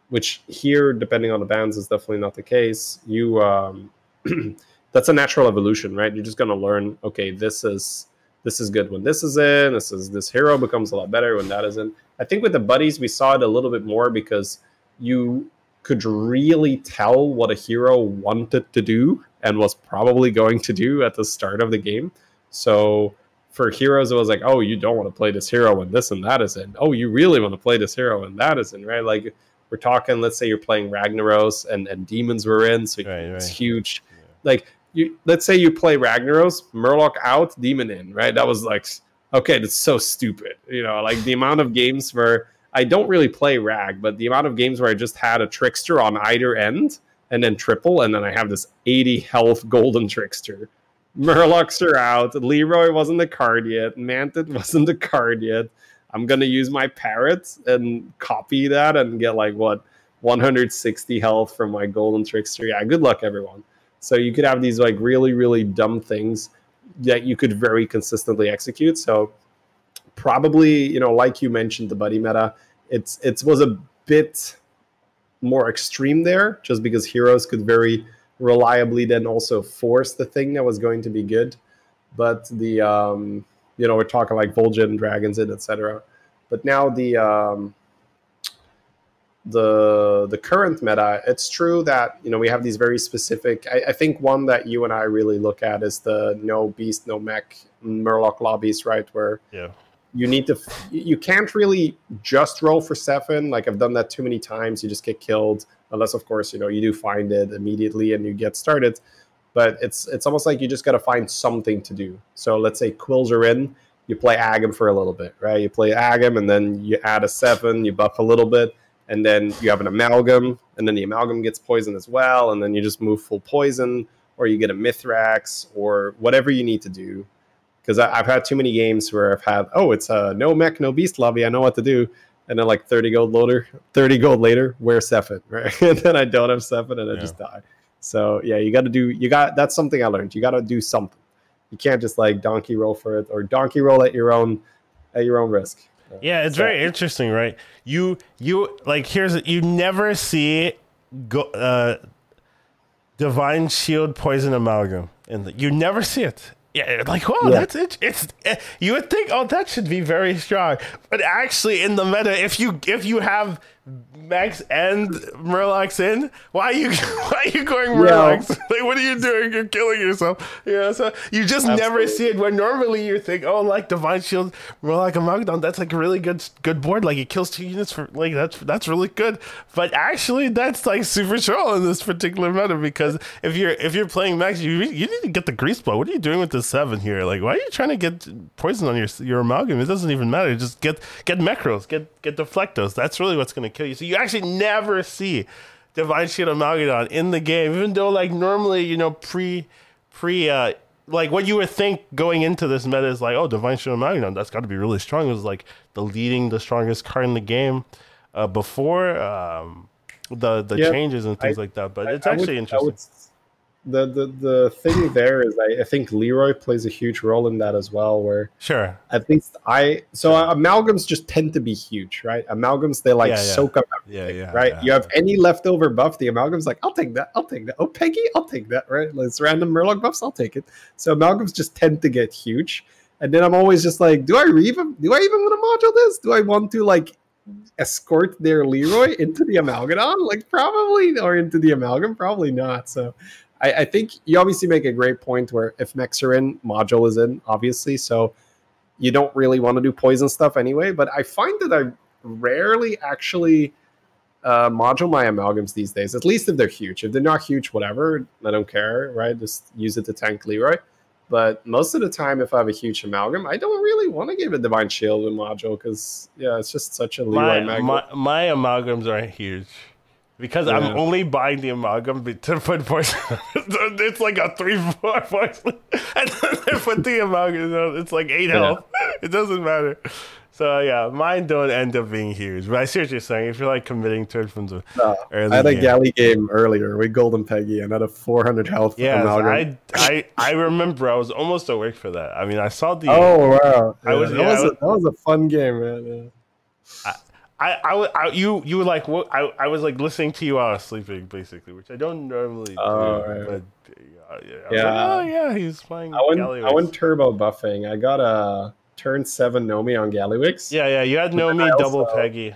which here, depending on the bands, is definitely not the case. You, um, that's a natural evolution, right? You're just going to learn, okay, this is. This is good when this is in. This is this hero becomes a lot better when that is in. I think with the buddies we saw it a little bit more because you could really tell what a hero wanted to do and was probably going to do at the start of the game. So for heroes, it was like, oh, you don't want to play this hero when this and that is in. Oh, you really want to play this hero and that is in, right? Like we're talking, let's say you're playing Ragnaros and, and demons were in, so Right, it's right. huge. Like you, let's say you play Ragnaros, Murloc out, demon in, right? That was like, okay, that's so stupid. You know, like the amount of games where I don't really play Rag, but the amount of games where I just had a trickster on either end and then triple, and then I have this 80 health golden trickster. Murlocs are out. Leroy wasn't a card yet. Mantid wasn't a card yet. I'm gonna use my parrot and copy that and get like what 160 health from my golden trickster. Yeah, good luck everyone. So you could have these like really really dumb things that you could very consistently execute. So probably you know like you mentioned the buddy meta, it's it was a bit more extreme there just because heroes could very reliably then also force the thing that was going to be good. But the um you know we're talking like Vol'jin, dragons in etc but now the um the the current meta it's true that you know we have these very specific I, I think one that you and i really look at is the no beast no mech murloc lobbies right? Where yeah you need to you can't really just roll for seven. Like i've done that too many times. You just get killed unless of course you know you do find it immediately and you get started. But it's it's almost like you just got to find something to do. So let's say quills are in you play agam for a little bit right? You play agam and then you add a seven you buff a little bit and then you have an amalgam and then the amalgam gets poison as well and then you just move full poison or you get a Mythrax or whatever you need to do because I've had too many games where I've had, oh, it's a no mech, no beast lobby. I know what to do. And then like 30 gold loader, 30 gold later, where's Sephin, right? and then I don't have Sephin and I Yeah. just die. So yeah, you got to do, you got, that's something I learned. You got to do something. You can't just like donkey roll for it or donkey roll at your own, at your own risk. Yeah, it's So- very interesting, right? You you like here's you never see go uh divine shield poison amalgam and you never see it. Yeah, like oh, Yeah. that's it. It's eh, you would think oh that should be very strong, but actually in the meta, if you if you have Max and Murlocs in, why are you why are you going Murlocs? like what are you doing? You're killing yourself. You know, so you just never see it. Where normally you think oh like Divine Shield, Murloc Amalgam, that's like a really good good board. Like it kills two units for like that's that's really good. But actually that's like super troll in this particular meta because if you're if you're playing Max, you you need to get the grease blow. What are you doing with the seven here? Like why are you trying to get poison on your your amalgam? It doesn't even matter. Just get get macros, get get Deflectos. That's really what's gonna kill you. So you actually never see Divine Shield Amalgadon in the game, even though like normally, you know, pre pre uh like what you would think going into this meta is like, oh, Divine Shield Magnum, that's got to be really strong. It was like the leading, the strongest card in the game uh, before um, the the Yeah, changes and things I- like that. But I- it's would- actually I interesting. The, the the thing there is I, I think Leroy plays a huge role in that as well where Sure. at least I so amalgams just tend to be huge, right? Amalgams they like Yeah, yeah. soak up Yeah, everything, yeah. right? yeah. You have any leftover buff, the amalgam's like, I'll take that, I'll take that. Oh, Peggy, I'll take that, right? It's random Murloc buffs, I'll take it. So amalgams just tend to get huge. And then I'm always just like, do I even do I even want to module this? Do I want to like escort their Leroy into the amalgadon? Like probably or into the amalgam? Probably not. So I, I think you obviously make a great point where if mechs are in, module is in, obviously. So you don't really want to do poison stuff anyway. But I find that I rarely actually uh, module my amalgams these days. At least if they're huge. If they're not huge, whatever, I don't care. Right, just use it to tank Leroy. But most of the time, if I have a huge amalgam, I don't really want to give a divine shield with module because yeah, it's just such a Leroy my, magnet. my my amalgams aren't huge because Yeah. I'm only buying the amalgam to put poison. it's like a three four poison, and then I put the amalgam. It's like eight Yeah. health. It doesn't matter. So yeah, mine don't end up being huge. But I see what you're saying. If you're like committing to it from the No, early I had a game. galley game earlier with Golden Peggy and had a 400 health Yeah. I, I I remember I was almost awake for that. I mean, I saw the oh wow, I was- that, yeah, was I a, was- that was a fun game, man. Yeah. I, I, I- you, you were like, what? I, I was like listening to you while I was sleeping, basically, which I don't normally Oh, do. right. But uh, yeah, Yeah. like, oh yeah, he's playing. I went, I went turbo buffing. I got a turn seven Nomi on Gallywix. Yeah, yeah, you had Nomi I double also- Peggy.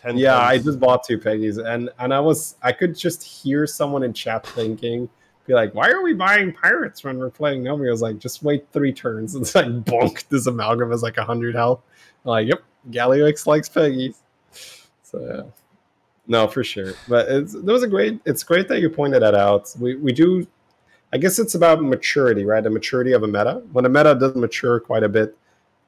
10 Yeah, I just bought two Peggies, and and I was I could just hear someone in chat thinking, be like, "Why are we buying pirates when we're playing Nomi?" I was like, "Just wait three turns." It's like bonk. This amalgam is like hundred health. I'm like, yep, Gallywix likes Peggies. So yeah, no, for sure. But it's that was a great. It's great that you pointed that out. We we do. I guess it's about maturity, right? The maturity of a meta. When a meta doesn't mature quite a bit,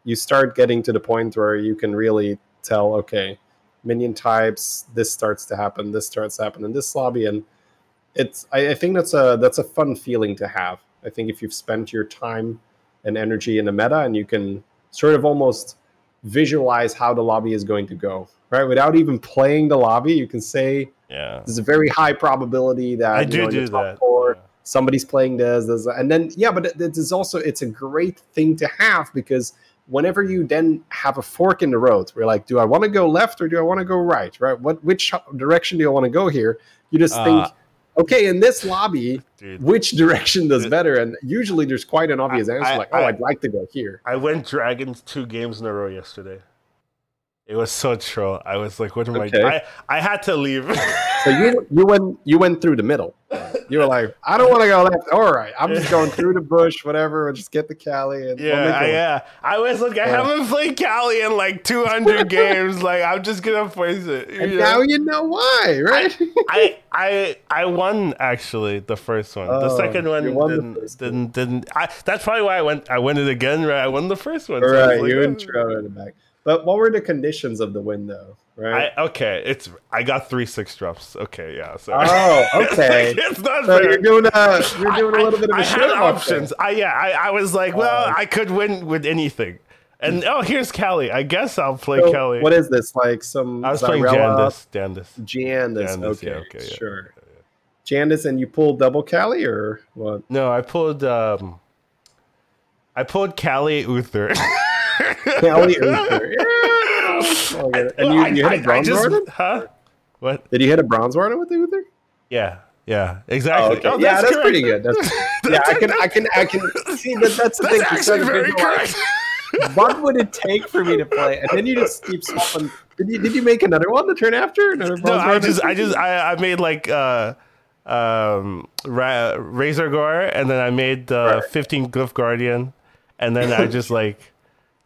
you start getting to the point where you can really tell, okay, minion types, this starts to happen, this starts to happen in this lobby, and it's. I, I think that's a that's a fun feeling to have. I think if you've spent your time and energy in a meta, and you can sort of almost visualize how the lobby is going to go, right? Without even playing the lobby, you can say yeah. there's a very high probability that I do know, do that. four, yeah. somebody's playing this, this and then yeah but it, it is also it's a great thing to have because whenever you then have a fork in the road we're like do i want to go left or do i want to go right right what which direction do i want to go here you just Uh, think okay in this lobby Dude, which direction does better and usually there's quite an obvious I- answer I- like oh I- i'd like to go here I went Dragons two games in a row yesterday. It was so troll. I was like, what am Okay. I? I I had to leave. so you you went you went through the middle you were like i don't want to go left all right i'm just going through the bush whatever we'll just get the cali and Yeah, I, yeah. I was like, I Yeah. haven't played Cali in like 200 games. Like, I'm just gonna place it. you and know? now you know why right I, I, I won actually the first one. the Oh, second one won the didn't, didn't, didn't. I, that's probably why I went. I won it again. Right, I won the first one. so right, like, you oh. and Trevor in the back. But what were the conditions of the win, though? Right. I, okay, it's. I got three six drops. Okay, yeah. So. oh, okay. it's not so fair. you're doing a you're doing a little bit of I a had options. I yeah, I, I was like, well, Uh, I could win with anything. And oh, here's Kelly. I guess I'll play. So Cali. what is this like? Some I was playing Zyrella- Jandice. Jandice. Jandice. Jandice, Okay, yeah, okay, yeah. sure. Jandice, and you pulled double Cali or what? No, I pulled. um I pulled Cali Uther. Cali. Yeah. Oh. And you, you I- hit a bronze just- warden? Huh? What? Did you hit a bronze warden with the Uther? Yeah, yeah, Oh, exactly. okay. Oh, yeah, that's correct. pretty good. That's, yeah, I can, I can, I can see that. That's the That's thing. actually very correct. what would it take for me to play? And then you just keep swapping. Did you, did you make another one the turn after? Another no, I just, I just, I, I made like uh, um, Ra- Razorgore, and then I made the Right. 15 Glyph Guardian, and then I just like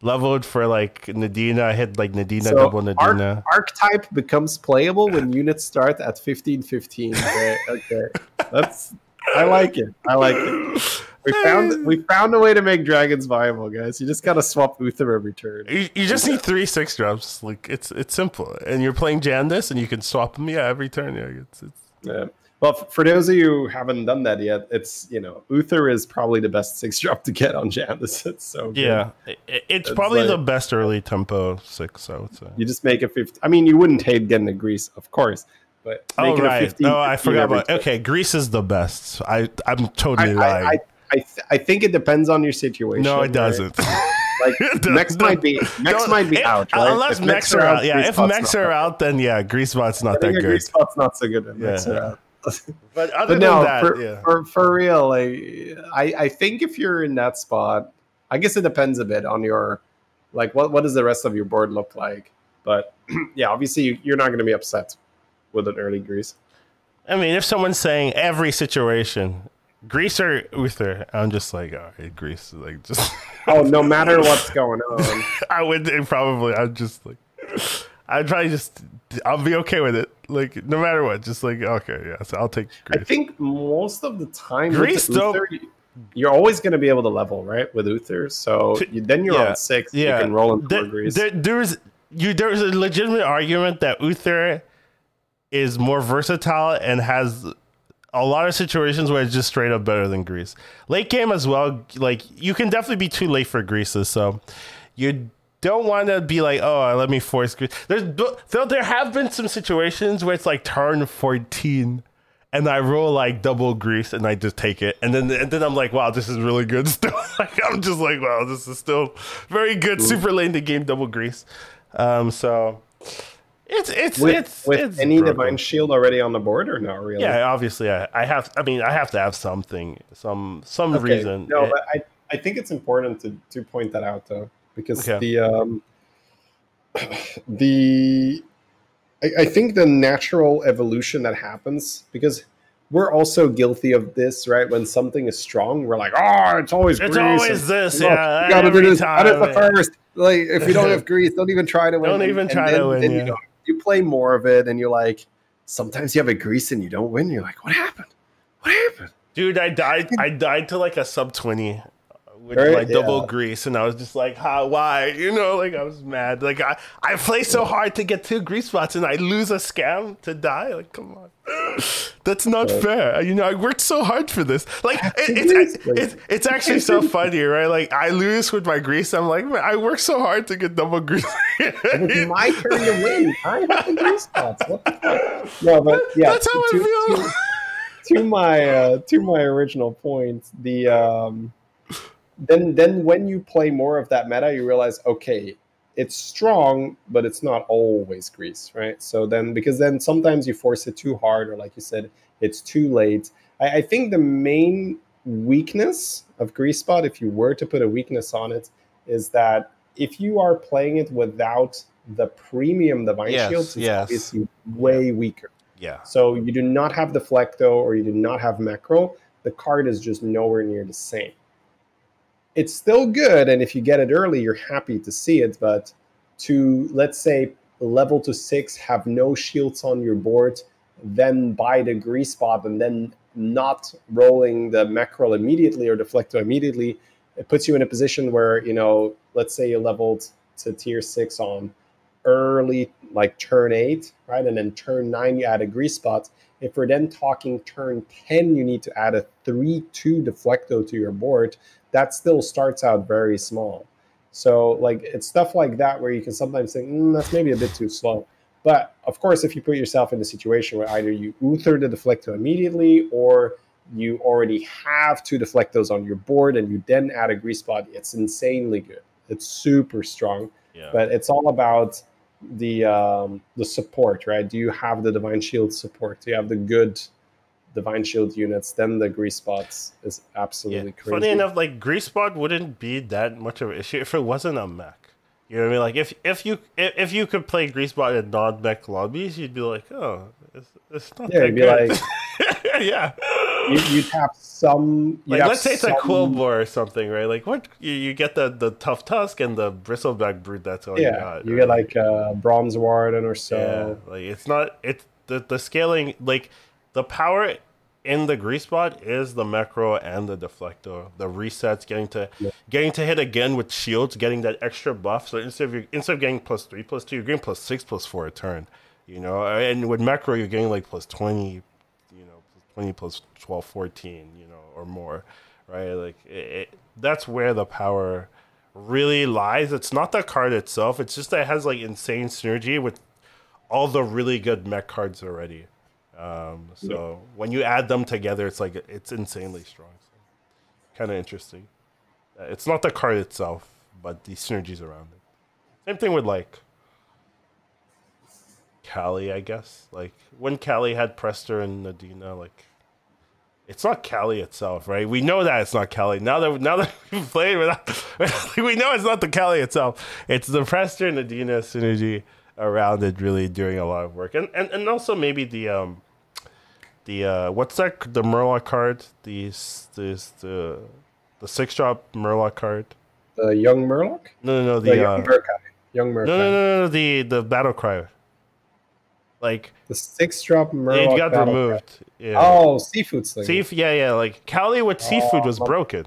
leveled for like Nadina. I hit like Nadina So double arc- Nadina. archetype becomes playable when units start at 15 15. Okay, okay. That's I like it. I like it. We found we found a way to make dragons viable, guys. You just gotta swap Uther every turn. You, you just need three six drops. Like it's it's simple, and you're playing Jandice, and you can swap them. Yeah, every turn. Yeah, it's, it's Yeah. Well, for those of you who haven't done that yet, it's you know Uther is probably the best six drop to get on Janus. It's so good. Yeah, it, it's It's probably like- the best early tempo six. I would say. You just make a 50. I mean, you wouldn't hate getting a grease, of course, but Oh right. 15, oh, I forgot about. time. Okay, grease is the best. I I'm totally I, lying. I, I, th- I think it depends on your situation. no, it doesn't. Like Mechs might be Mechs might be out, uh, right? Unless Mechs are out, yeah. If Mechs are out. then yeah, Grease Bot's not that good. Grease Bot's not so good. If Mechs are out. But other But than no, that, for, yeah. for for real, like I I think if you're in that spot, I guess it depends a bit on your like what what does the rest of your board look like. But yeah, obviously you, you're not going to be upset with an early grease. I mean, if someone's saying every situation, grease or Uther, I'm just like, all right, grease. Like, just Oh, no matter what's going on. I would probably. I'd just like, I'd probably just. I'll be okay with it. Like, no matter what, just like, okay, yeah. So I'll take grease. I think most of the time, grease, the Uther, you're always going to be able to level right with Uther. So you, then you're Yeah. on six. yeah, You can roll in there, grease. there- there's you. There's a legitimate argument that Uther is more versatile and has a lot of situations where it's just straight up better than grease. Late game as well, like you can definitely be too late for Greases, so you don't want to be like, oh, let me force. There's though there have been some situations where it's like turn 14 and I roll like double grease and I just take it. And then and then I'm like, wow, this is really good still. like I'm just like, wow, this is still very good. Super late in the game, double grease. Um so it's it's with it's with it's any broken. divine shield already on the board or not really? Yeah, obviously I, I have I mean I have to have something, some some Okay. reason. No, It- but I, I think it's important to, to point that out though, because Okay. the um the I, I think the natural evolution that happens because we're also guilty of this, right? When something is strong, we're like, oh, it's always It's grease always this, no, yeah, gotta do this. That is the time. first. Like, if you don't have grease, don't even try to win. Don't even and try then- to win, then yeah. You, know, you play more of it, and you're like, sometimes you have a grease and you don't win. You're like, what happened? What happened? Dude, I died. I died to like a sub twenty with Right? like double Yeah. grease, and I was just like, "How? Why?" You know, like I was mad. Like I, I play so hard to get two Grease Bots, and I lose a scam to die. Like, come on, that's not fair. You know, I worked so hard for this. Like, it, it's, it's it's actually so funny, right? Like I lose with my grease. I'm like, man, I worked so hard to get double grease. It's my turn to win. I have the Grease Bots. What the? No, but yeah, That's how I to, feel. To, to my uh, to my original point, the um, then then when you play more of that meta, you realize okay, it's strong, but it's not always grease, right? So then because then sometimes you force it too hard, or like you said, it's too late. I, I think the main weakness of Grease Bot, if you were to put a weakness on it, is that if you are playing it without the premium divine Yes, shields, it's yes. obviously way weaker. yeah, So you do not have Deflecto or you do not have Macro. The card is just nowhere near the same. It's still good, and if you get it early, you're happy to see it. But to let's say level to six, have no shields on your board, then buy the Grease Bot, and then not rolling the mackerel immediately or deflecto immediately, it puts you in a position where you know, let's say you leveled to tier six on early like turn eight, right? And then turn nine, you add a Grease Bot. If we're then talking turn 10, you need to add a 3 2 deflecto to your board. That still starts out very small. So, like, it's stuff like that where you can sometimes think, mm, that's maybe a bit too slow. But of course, if you put yourself in a situation where either you uther the deflecto immediately or you already have two deflectos on your board and you then add a Grease Bot, it's insanely good. It's super strong yeah. but it's all about the um, the support, right? Do you have the divine shield support? Do you have the good divine shield units? Then the Grease Bots is Yeah. absolutely crazy. Funny enough, like Grease Bot wouldn't be that much of an issue if it wasn't a mech. You know what I mean? Like if if you if, if you could play Grease Bot in non mech lobbies, you'd be like, oh, it's, it's not yeah, that good. like, yeah. you, you'd have some. You'd Like have let's say it's a some- Quilboar or something, right? Like what you, you get the the tough tusk and the bristleback brute. That's all you Yeah, got. you right? get like a bronze warden or so. yeah, like it's not it's the the scaling like the power in the Grease Bot is the macro and the deflector. The resets, getting to Yeah. getting to hit again with shields, getting that extra buff. So instead of you, instead of getting plus three, plus two, you're getting plus six, plus four a turn. You know, and with macro, you're getting like plus twenty. You know, 20 plus 12, 14, you know, or more, right? Like it, it, that's where the power really lies. It's not the card itself. It's just that it has like insane synergy with all the really good mech cards already. Um, so when you add them together, it's like it's insanely strong. So, kind of interesting. Uh, it's not the card itself, but the synergies around it. Same thing with like Callie, I guess. Like when Callie had Prester and Nadina, like it's not Callie itself, right? We know that it's not Callie. Now that now that we've played without, we know it's not the Callie itself. It's the Prester and Nadina synergy around it really doing a lot of work, and and, and also maybe the um the uh what's that the Murloc card? The this the the six drop Murloc card. The young Murloc. No, no, no. The, The uh, young Murkai. Young Murkai. no, no, no, no. The the battle cry. Like The six drop Murloc. it got removed. Yeah. Oh, seafood. Seaf- yeah, yeah. Like Cali with seafood was Oh. broken,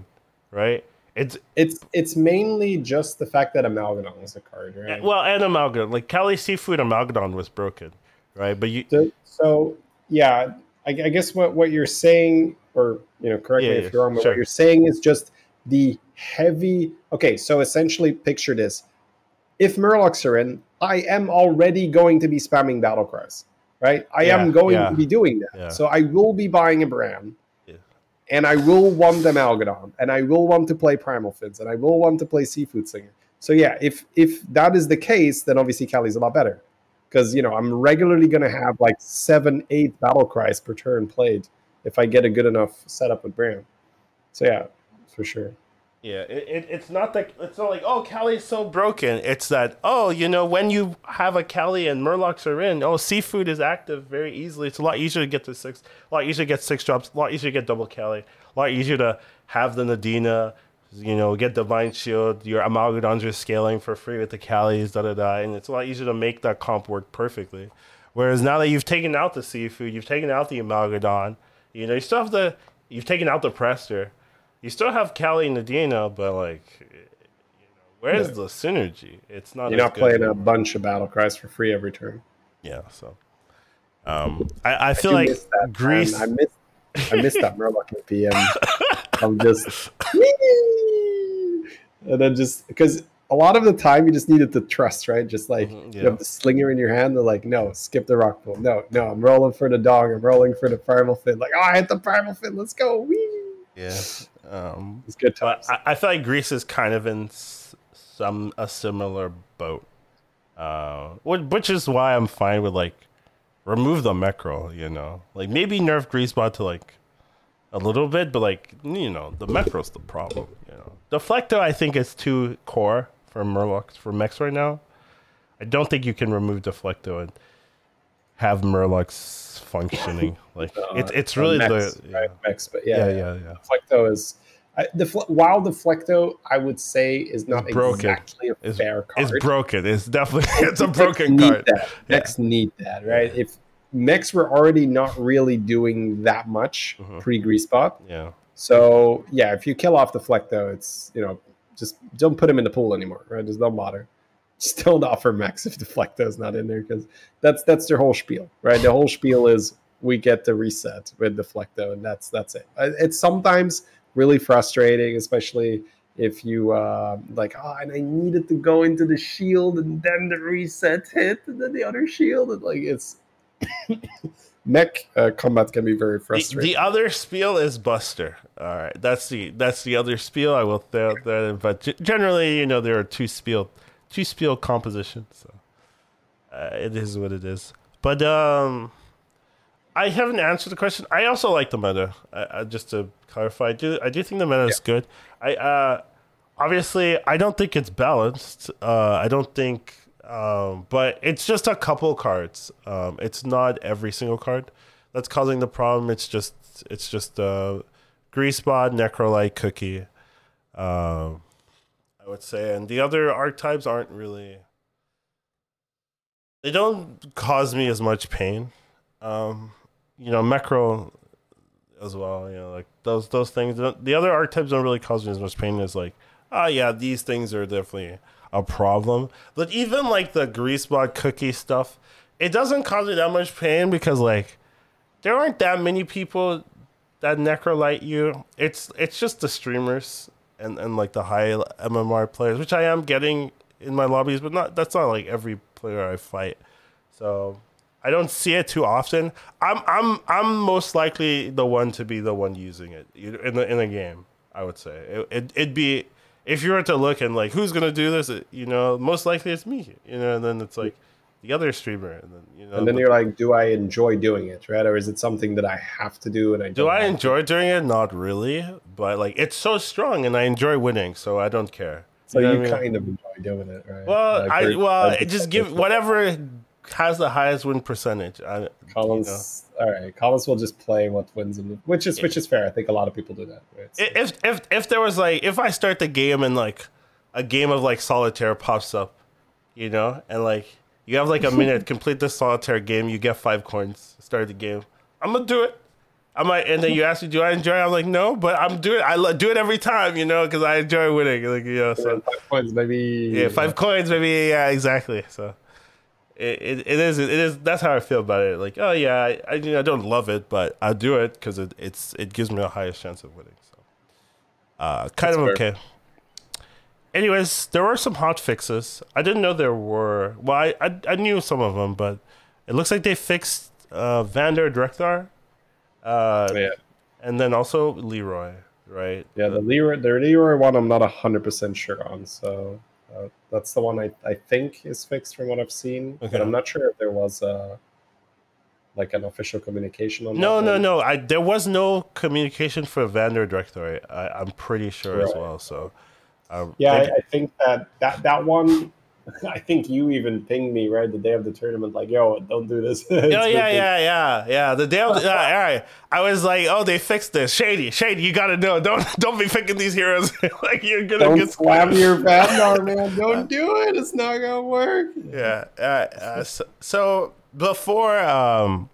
right? It's It's it's mainly just the fact that Amalgadon is a card, right? well, and Amalgadon. Like Cali seafood Amalgadon was broken, right? But you, So, so yeah, I, I guess what, what you're saying, or you know, correct Yeah, me if you're wrong, but sure. what you're saying is just the heavy. Okay, so essentially, picture this: if Murlocs are in, I am already going to be spamming battle cries, right? I Yeah, am going yeah. to be doing that. So I will be buying a Brann. Yeah. And I will want the Amalgadon, and I will want to play Primal Fins, and I will want to play Seafood Slinger. So yeah, if if that is the case, then obviously Cali's a lot better because you know I'm regularly going to have like seven, eight battle cries per turn played if I get a good enough setup with Brann. So yeah, for sure. yeah, it, it, it's not that it's not like oh Cali's so broken. It's that oh you know when you have a Cali and Murlocs are in, oh seafood is active very easily. It's a lot easier to get to six, a lot easier to get six drops, a lot easier to get double Cali, a lot easier to have the Nadina. You know, get Divine Shield. Your Amalgadons are scaling for free with the Calis, da da da, and it's a lot easier to make that comp work perfectly. Whereas now that you've taken out the seafood, you've taken out the Amalgadon, you know, you still have the, you've taken out the Prester, you still have Cali and Nadina, but like, you know, where's Yeah. the synergy? It's not. You're not good playing a bunch of battle cries for free every turn. Yeah, so. Um, I, I feel do like miss that, man. Grease. I missed I miss that Murloc in PM. I'm just and then just because a lot of the time you just needed to trust, right? Just like Mhm, you have the slinger in your hand, they're like, no, skip the rock pool. No, no, I'm rolling for the dog. I'm rolling for the primal fin. Like, oh, I hit the primal fin. Let's go. Whee! Yeah. Um, It's good but times. I, I feel like Grease is kind of in some a similar boat, uh, which, which is why I'm fine with like remove the Mecro. You know, like maybe nerf Grease Bot to like a little bit, but like you know, the Mecro's the problem. You know, Deflecto I think is too core for Murlocs for mechs right now. I don't think you can remove Deflecto and have Murlocs functioning. Like Uh, it's it's uh, really Mechs, the right? Mechs, but yeah yeah, yeah yeah. Deflecto is. I, the while Deflecto, I would say, is not It's broken. exactly a It's- fair card. It's broken. It's definitely it's a Mechs broken need card. That. Mechs need that, right? If mechs were already not really doing that much Mhm. pre Grease Bot, Yeah. so yeah, if you kill off the Flecto, it's you know just don't put him in the pool anymore, right? Just don't bother. Just don't offer mechs if the Flecto's not in there because that's that's their whole spiel, right? The whole spiel is we get the reset with the Flecto, and that's that's it. It's sometimes really frustrating, especially if you uh, like, oh, and I needed to go into the shield, and then the reset hit, and then the other shield, and like it's mech uh, combat can be very frustrating. the other spiel is Buster. All right, that's the that's the other spiel. I will throw that in, but g- generally, you know, there are two spiel two spiel compositions. So uh, it is what it is. But um, I haven't answered the question. I also like the meta. I, I, just to clarify, I do I do think the meta is good. I uh, obviously I don't think it's balanced. Uh, I don't think, um, but it's just a couple cards. Um, it's not every single card that's causing the problem. It's just it's just uh, Greasebot, Necrolyte, Cookie. Um, I would say, and the other archetypes aren't really. They don't cause me as much pain. Um, you know, Mecro as well. You know, like those those things. The other archetypes don't really cause me as much pain as like, oh yeah, these things are definitely a problem. But even like the Grease Bot cookie stuff, it doesn't cause me that much pain because like there aren't that many people that necrolyte you. It's it's just the streamers and, and like the high MMR players, which I am getting in my lobbies, but not that's not like every player I fight. So I don't see it too often. I'm I'm I'm most likely the one to be the one using it in the in a game. I would say it, it it'd be if you were to look and like who's gonna do this, you know, most likely it's me. You know, and then it's like the other streamer, and then you know, and then you're like, do I enjoy doing it, right? Or is it something that I have to do and I Do I enjoy doing it? Not really, but like it's so strong, and I enjoy winning, so I don't care. So know you I mean? kind of enjoy doing it, right? Well, I've I well, just give whatever has the highest win percentage. I, you Collins. All right, Collins will just play what wins, in the, which is which is fair. I think a lot of people do that. Right? So- if if if there was like if I start the game and like a game of like solitaire pops up, you know, and like you have like a minute complete the solitaire game, you get five coins, start the game. I'm gonna do it. I might, and then you ask me, do I enjoy? it? I'm like, no, but I'm doing. I lo- do it every time, you know, because I enjoy winning. Like you know, so five points, maybe. Yeah, five coins, maybe. Yeah, exactly. So it, it, it is it is that's how I feel about it. Like, oh yeah, I I, you know, I don't love it, but I do it because it, it's it gives me the highest chance of winning. So uh, kind That's of fair. okay. Anyways, there were some hot fixes. I didn't know there were. Well, I I, I knew some of them, but it looks like they fixed uh, Vanndar Drek'Thar, uh, Yeah, and then also Leroy. Right? yeah. The Leroy, the Leroy one, I'm not hundred percent sure on. So uh, that's the one I, I think is fixed from what I've seen. Okay. But I'm not sure if there was a like an official communication on. No, that no, one. no. I there was no communication for Vanndar Drek'Thar. I, I'm pretty sure as well. So, um, Yeah, I, I think that that that one. I think you even pinged me right the day of the tournament, like, "Yo, don't do this." Oh yeah, yeah, yeah, yeah. The day, of the, uh, all right. I was like, oh, they fixed this. Shady, shady. You gotta know. Don't don't be picking these heroes like you're gonna Don't get. slam your Vanndar, man. Don't do it. It's not gonna work. Yeah. Uh, uh, so, so before um,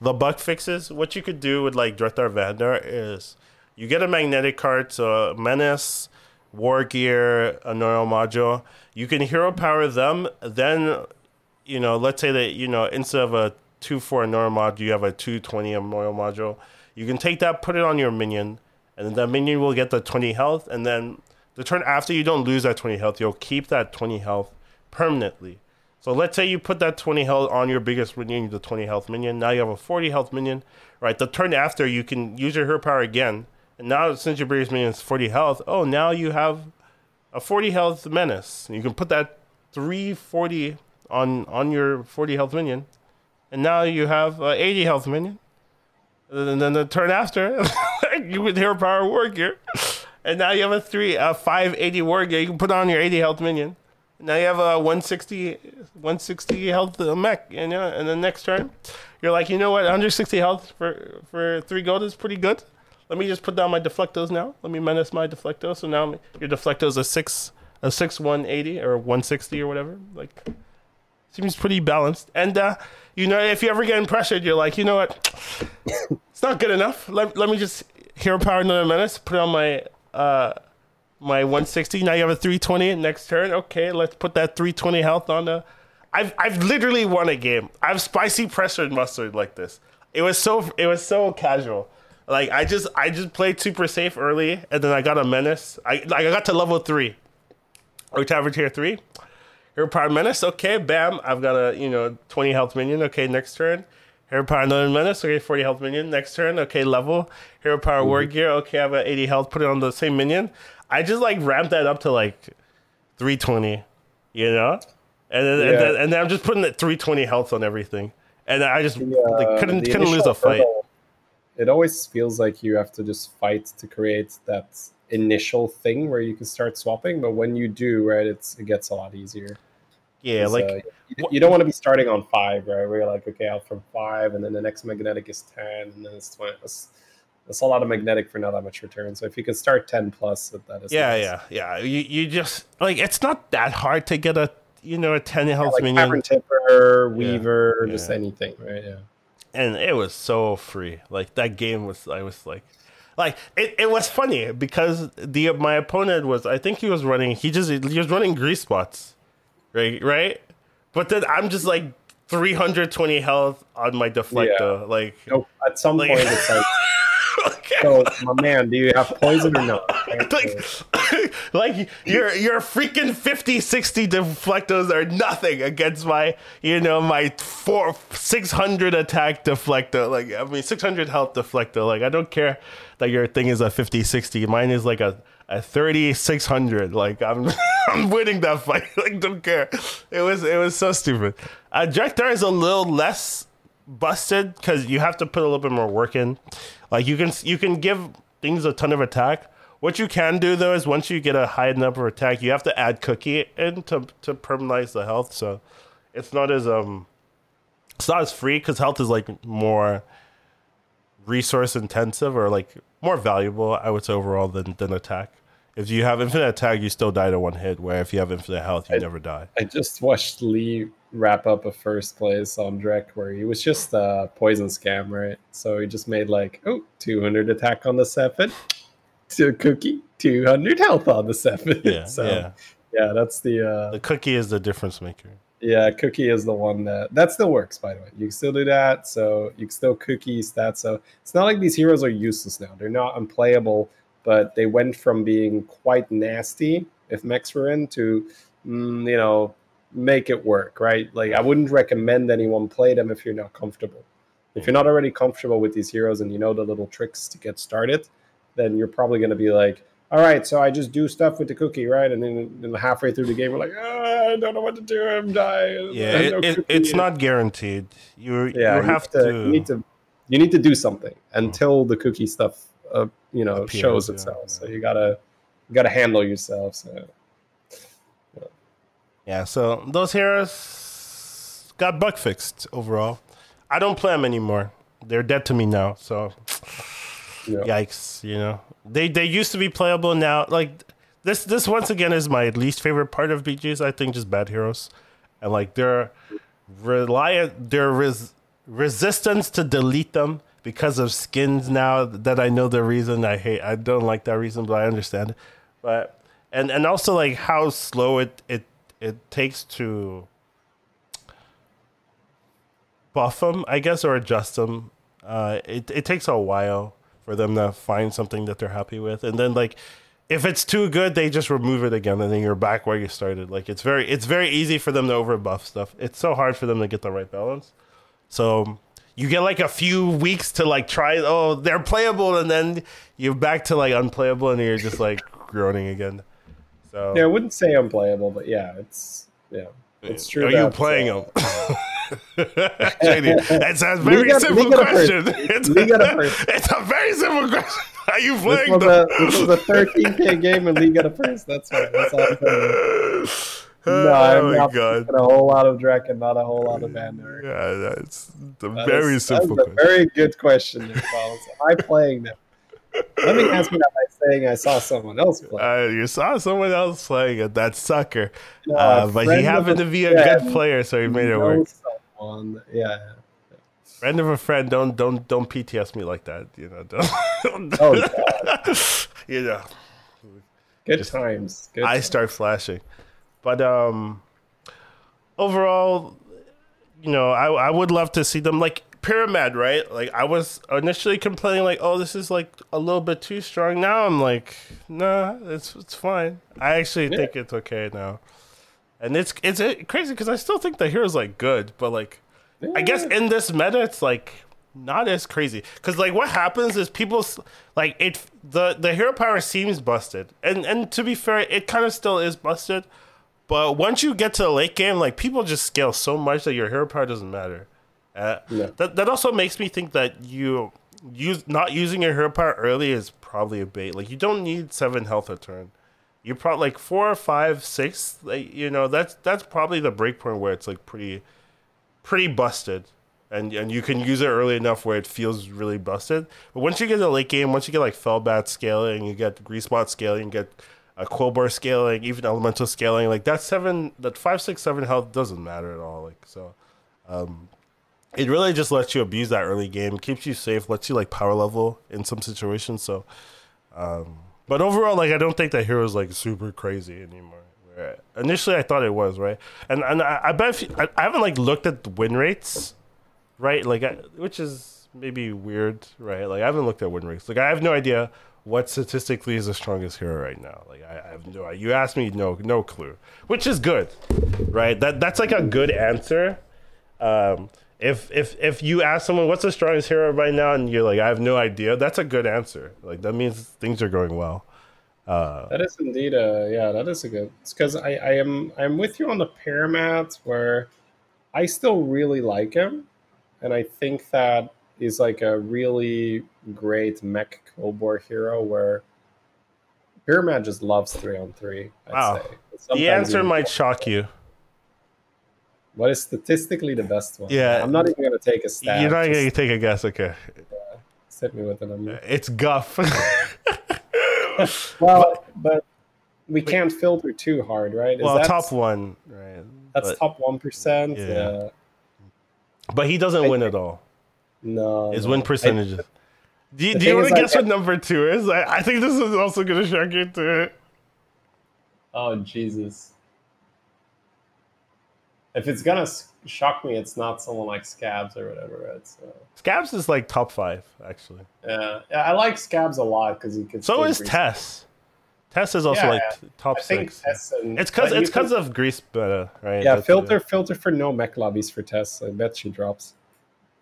the bug fixes, what you could do with like Drek'Thar Vanndar is you get a magnetic card, so Menace, War Gear, a Neural Module. You can hero power them. Then, you know, let's say that you know instead of a two four Neural Module, you have a two twenty Neural Module. You can take that, put it on your minion, and then that minion will get the twenty health. And then the turn after, you don't lose that twenty health. You'll keep that twenty health permanently. So let's say you put that 20 health on your biggest minion, the 20 health minion. Now you have a 40 health minion, right? The turn after, you can use your hero power again. And now, since your biggest minion is 40 health, oh, now you have a 40 health menace. You can put that 340 on on your 40 health minion. And now you have a 80 health minion. And then the turn after, you would hero power war gear. And now you have a three, a 580 war gear. You can put on your 80 health minion. Now you have a 160, 160 health uh, mech, you know, and then next turn, you're like, you know what, 160 health for for three gold is pretty good. Let me just put down my deflectos now. Let me menace my deflecto. So now your deflecto is a six, a six 180 or 160 or whatever. Like, seems pretty balanced. And uh, you know, if you ever get pressured, you're like, you know what, it's not good enough. Let, let me just hero power another menace, put on my uh my 160. Now you have a 320 next turn. Okay, let's put that 320 health on the. I've I've literally won a game. I've spicy pressured mustard like this. It was so it was so casual. Like I just I just played super safe early, and then I got a menace. I like I got to level three, or to tier three. Hero power menace. Okay, bam. I've got a you know 20 health minion. Okay, next turn. Hero power another menace. Okay, 40 health minion. Next turn. Okay, level. Hero power war gear. Okay, I have a 80 health. Put it on the same minion. I just like ramped that up to like 320, you know, and then, and, then and then I'm just putting that 320 health on everything, and I just Uh, like, couldn't couldn't lose a fight. hurdle, It always feels like you have to just fight to create that initial thing where you can start swapping. But when you do, right, it's it gets a lot easier. Yeah, like uh, you, you don't want to be starting on five, right? Where you're like, okay, out from five, and then the next magnetic is ten, and then it's twenty. That's, that's a lot of magnetic for not that much return. So if you can start ten plus, that- is yeah, nice. yeah, yeah. You you just like it's not that hard to get a you know a 10 health like minion. Tavern Tipper, Weaver, yeah. just anything, right? Yeah. And it was so free. Like that game was, I was like, like it, it was funny because the my opponent was, I think he was running, he just he was running Grease Bots, right, right. But then I'm just like 320 health on my deflector. Yeah. Like, Nope. At some Like- point, it's like, so my man, do you have poison or no? Like, like your your freaking 50 60 deflectors are nothing against my you know my four 600 attack deflector. Like i mean 600 health deflector. Like i don't care that your thing is a 50 60 mine is like a a 30 600 like i'm i'm winning that fight. Like don't care. It was it was so stupid. Uh Drek'Thar is a little less busted because you have to put a little bit more work in. Like you can you can give things a ton of attack. What you can do though is once you get a high number of attack, you have to add cookie in to to permanentize the health. So it's not as um it's not as free because health is like more resource intensive or like more valuable. I would say overall than than attack. If you have infinite attack, you still die to one hit. Where if you have infinite health, you I- never die. I just watched Lee wrap up a first place on Drek where he was just a poison scam, right? So he just made like, oh, 200 attack on the seven, to cookie, 200 health on the seven. Yeah, so, yeah. yeah, that's the, uh, The cookie is the difference maker. yeah, cookie is the one that, that still works, by the way. You can still do that. So you can still cookie stats. So it's not like these heroes are useless now. They're not unplayable, but they went from being quite nasty if mechs were in to, mm, you know, make it work, right? Like I wouldn't recommend anyone play them if you're not comfortable. If you're not already comfortable with these heroes and you know the little tricks to get started, then you're probably going to be like, all right, so I just do stuff with the cookie, right? And then, then halfway through the game, we're like, ah, I don't know what to do. I'm dying. Yeah, it, no it, cookie." it's not guaranteed. You Yeah, you have need to, You need to. You need to do something until the cookie stuff, uh, you know, Appears, shows itself. yeah. So you gotta, you gotta handle yourself. So Yeah, so those heroes got bug fixed overall. I don't play them anymore. They're dead to me now. So know, yikes, you know. They they used to be playable now. Like this this once again is my least favorite part of BGs. I think just bad heroes, and like their reliant their res, resistance to delete them because of skins now that I know the reason I hate. I don't like that reason, but I understand. But and and also like how slow it it it takes to buff them, I guess, or adjust them. Uh, it it takes a while for them to find something that they're happy with, and then like if it's too good, they just remove it again, and then you're back where you started. Like it's very it's very easy for them to overbuff stuff. It's so hard for them to get the right balance. So you get like a few weeks to like try. Oh, they're playable, and then you're back to like unplayable, and you're just like groaning again. So yeah, I wouldn't say unplayable, but yeah, it's yeah, it's true. Are you playing uh, them? that's a very Liga- simple Liga question. It's, Liga it's a very simple question. Are you This playing was, them? a, this was a 13k game and League got a first. That's right. That's all I'm saying. No, I'm oh not god. a whole lot of Drek and not a whole lot of Vanndar. Yeah, that's a That very is- simple That's a question. very good question, there. Am I playing them? Let me answer that by saying I saw someone else play. Uh, you saw someone else playing at that sucker, No, uh, but he happened to be a friend good player, so he made it work. Someone, yeah. Friend of a friend, don't don't don't PTS me like that. You know, don't. Oh God, you know. good times. Good I times. start flashing. But um overall, you know, I I would love to see them like Pyramad, right? Like I was initially complaining like, "Oh, this is like a little bit too strong." Now I'm like, "Nah, it's it's fine." I actually Yeah. think it's okay now. And it's it's crazy cuz I still think the hero's like good, but like I guess in this meta it's like not as crazy because like what happens is people like it the the hero power seems busted and and to be fair it kind of still is busted but once you get to the late game like people just scale so much that your hero power doesn't matter uh, Yeah. that, that also makes me think that you use not using your hero power early is probably a bait like you don't need seven health a turn you probably like four or five six like you know that's that's probably the break point where it's like pretty pretty busted and and you can use it early enough where it feels really busted. But once you get to the late game, once you get like Fellbat scaling, you get Grease Bot scaling, you get a Quilboar scaling, even Elemental scaling, like that seven, that five, six, seven health doesn't matter at all. Like so, um, it really just lets you abuse that early game, keeps you safe, lets you like power level in some situations. So, um, but overall, like I don't think that hero is like super crazy anymore. Initially, I thought it was right, and and I, I bet you, I, I haven't like looked at the win rates, right? Like, I, which is maybe weird, right? Like, I haven't looked at win rates. Like, I have no idea what statistically is the strongest hero right now. Like, I, I have no. You asked me, no, no clue, which is good, right? That that's like a good answer. Um, if if if you ask someone what's the strongest hero right now, and you're like, I have no idea, that's a good answer. Like, that means things are going well. Uh, That is indeed a yeah. That is a good. Because I, I am I'm with you on the Pyramad where I still really like him, and I think that he's like a really great mech Kobor hero where Pyramad just loves three on three. I'd Wow. say. the answer might shock you. What is statistically the best one? Yeah. I'm not even gonna take a stab. You're not just gonna take a guess, okay? hit me with the number. It's Guff. Well, but we can't filter too hard, right? Is well, top one, right? That's but, top one percent. Yeah. Yeah. but he doesn't I win think- at all. No. His no. win I- percentages. Do you, do you want is, to like, guess what number two is? I, I think this is also going to shock you too. oh Jesus! If it's gonna shock me, it's not someone like Scabbs or whatever. Right? So Scabbs is like top five, actually. yeah, yeah, I like Scabbs a lot because he can. So is grease- Tess. Tess is also Yeah, like yeah. top I think six. Tess and It's because it's because can- of Grease Bot, uh, right? yeah. That's uh, Filter it. filter for no mech lobbies for Tess. I bet she drops.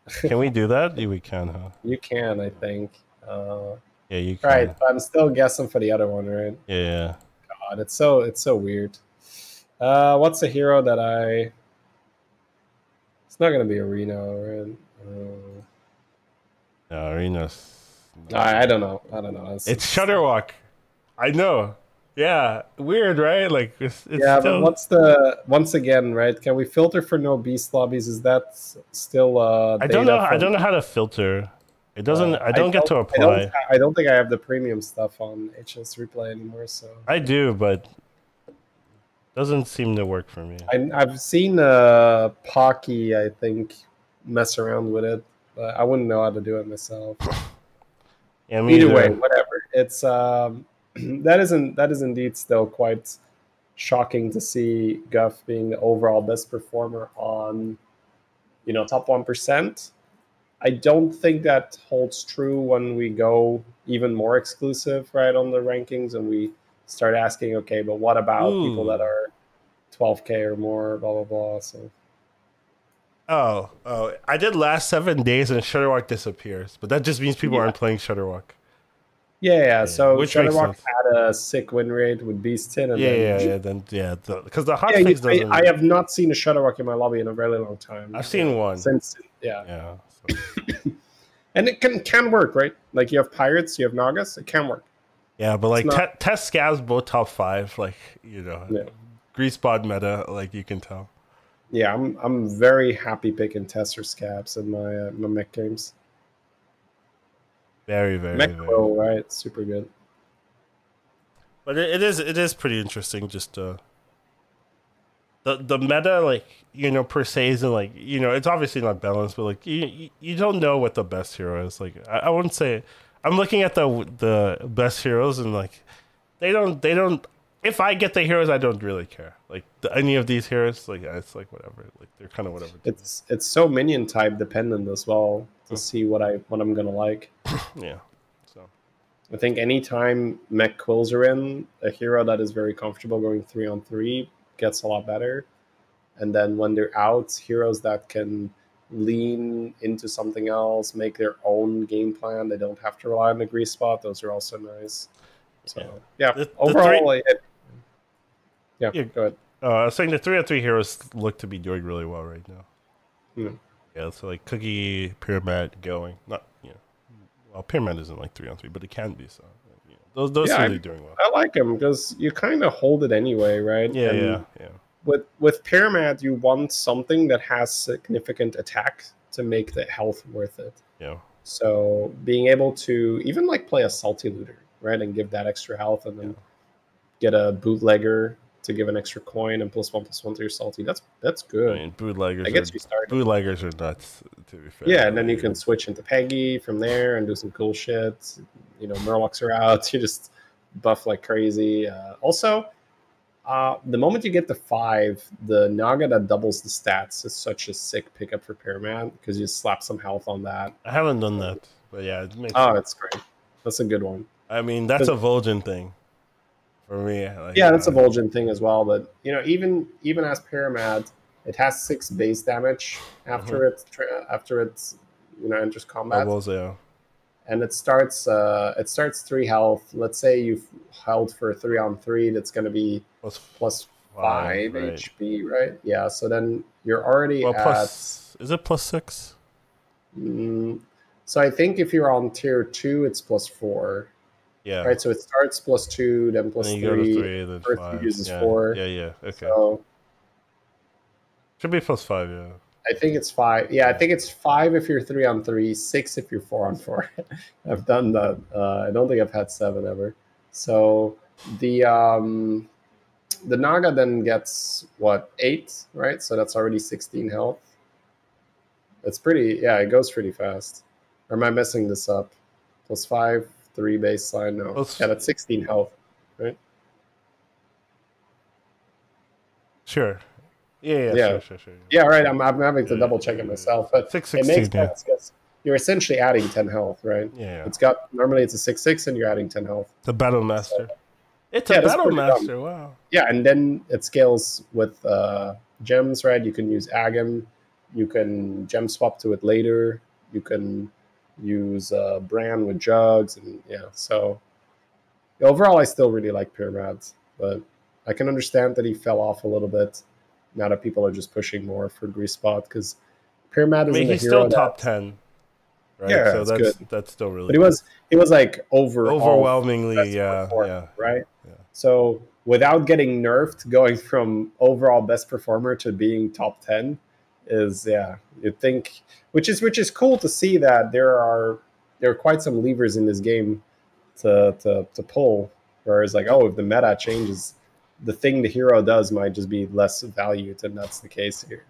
Can we do that? Yeah, we can, huh? You can, I think. Uh, Yeah, you can. right, but I'm still guessing for the other one, right? Yeah. God, it's so it's so weird. Uh, what's a hero that I? It's not gonna be Reno, right? Uh, No, Arena's. I, I don't know. I don't know. It's Shudderwock. I know. Yeah, weird, right? Like it's, it's yeah, still, but what's the once again, right? Can we filter for no beast lobbies? Is that still? Uh, I don't know. I don't know how to filter. It doesn't. uh, I don't get to I apply. don't, I don't think I have the premium stuff on HSReplay anymore. So I do, but doesn't seem to work for me. I, I've seen uh, Pocky, I think, mess around with it, but I wouldn't know how to do it myself. Yeah, me Either either. way, whatever. It's um, that isn't that is indeed still quite shocking to see Guff being the overall best performer on, you know, top one percent. I don't think that holds true when we go even more exclusive, right, on the rankings, and we start asking, okay, but what about hmm. people that are 12k or more, blah blah blah. So Oh, oh! I did last seven days and Shudderwock disappears, but that just means people Yeah. aren't playing Shudderwock. Yeah, yeah. So which sense. had a sick win rate with Beast 10, and Yeah, then yeah, yeah. Then yeah, because the, hot Yeah, you- doesn't. I, I have not seen a Shudderwock in my lobby in a really long time. I've seen one. since yeah, yeah. So. and it can can work, right? Like you have pirates, you have Nagas, it can work. Yeah, but like not- te- Tess Scabbs both top five, like you know, Yeah. Grease Bot meta, like you can tell. Yeah, I'm I'm very happy picking Tester Scabbs in my uh, my mech games. Very, very, Mech very. Pro, right? Super good. But it, it is it is pretty interesting. Just uh, the the meta, like you know, per se isn't like you know, it's obviously not balanced, but like you you, you don't know what the best hero is. Like I, I wouldn't say I'm looking at the the best heroes and like they don't they don't. If I get the heroes, I don't really care. Like the, any of these heroes, like it's like whatever. Like they're kind of whatever. It's it's so minion type dependent as well to see what I what I'm gonna like. yeah. So I think anytime mech quills are in, a hero that is very comfortable going three on three gets a lot better. And then when they're out, heroes that can lean into something else, make their own game plan. They don't have to rely on the Grease Bot. Those are also nice. So yeah, The- the overall, three- it, yeah, Yeah. go ahead. Uh, I was saying the three on three heroes look to be doing really well right now. Hmm. Yeah, so like Cookie, Pyramad going. Not you know, well, Pyramad isn't like three on three, but it can be. So you know, those those Yeah, are I- doing well. I like them because you kind of hold it anyway, right? Yeah, And yeah, yeah. with with Pyramad, you want something that has significant attack to make the health worth it. Yeah. So being able to even like play a salty looter, right, and give that extra health, and then get a bootlegger to give an extra coin and plus one plus one to your salty. That's that's I good. mean, bootleggers. That gets are, you started. bootleggers are nuts. To be fair. Yeah, and then you can switch into Peggy from there and do some cool shit. You know, Murlocs are out. You just buff like crazy. Uh, also, Uh, the moment you get to five, the Naga that doubles the stats is such a sick pickup for Pyramad because you slap some health on that. I haven't done that, but yeah, it makes. Oh, sense. it's great. That's a good one. I mean, that's a Vol'jin thing for me. Like, Yeah, that's a uh, Vol'jin thing as well. But you know, even even as Pyramad, it has six base damage after Mm-hmm. it tra- after it you know enters combat. Bubbles, yeah. and it starts uh, it starts three health. Let's say you've held for three on three, that's going to be Plus plus Five, five, right. HP, right? Yeah. So then you're already well, at. plus is it plus six? Mm, so I think if you're on tier two, it's plus four, Yeah. right? So it starts plus two, then plus you three. three, then first five. uses yeah. four. Yeah, yeah. Okay. So Should be plus five. Yeah. I think it's five. Yeah, I think it's five if you're three on three, six if you're four on four. I've done that. Uh, I don't think I've had seven ever. So the um, the Naga then gets what eight, right? So that's already sixteen health. It's pretty. Yeah, it goes pretty fast. Or am I messing this up? Plus five, three baseline. No, Plus- yeah, that's sixteen health. Right? Sure. Yeah, yeah, Yeah. sure, sure, sure. Yeah, right. I'm, I'm having to Yeah, double check it myself, but Six it makes sense because you're essentially adding ten health, right? yeah. It's got normally it's a six six and you're adding ten health. The battle master. It's Yeah, a battle pretty dumb. master. Wow. Yeah, and then it scales with uh, gems, right? You can use Agam, you can gem swap to it later, you can use uh, Brann with jugs, and yeah. So overall, I still really like Pyramads, but I can understand that he fell off a little bit. Now that people are just pushing more for Grease Bot because Pyramad I is mean, a he's still that- top ten. Right. Yeah, so that's good. that's still really but he was he was like over overwhelmingly. Yeah, performer, yeah. right? Yeah. So without getting nerfed, going from overall best performer to being top ten is yeah. You'd think, which is which is cool to see that there are there are quite some levers in this game to to to pull. Whereas like oh, if the meta changes, the thing the hero does might just be less valued, and that's the case here.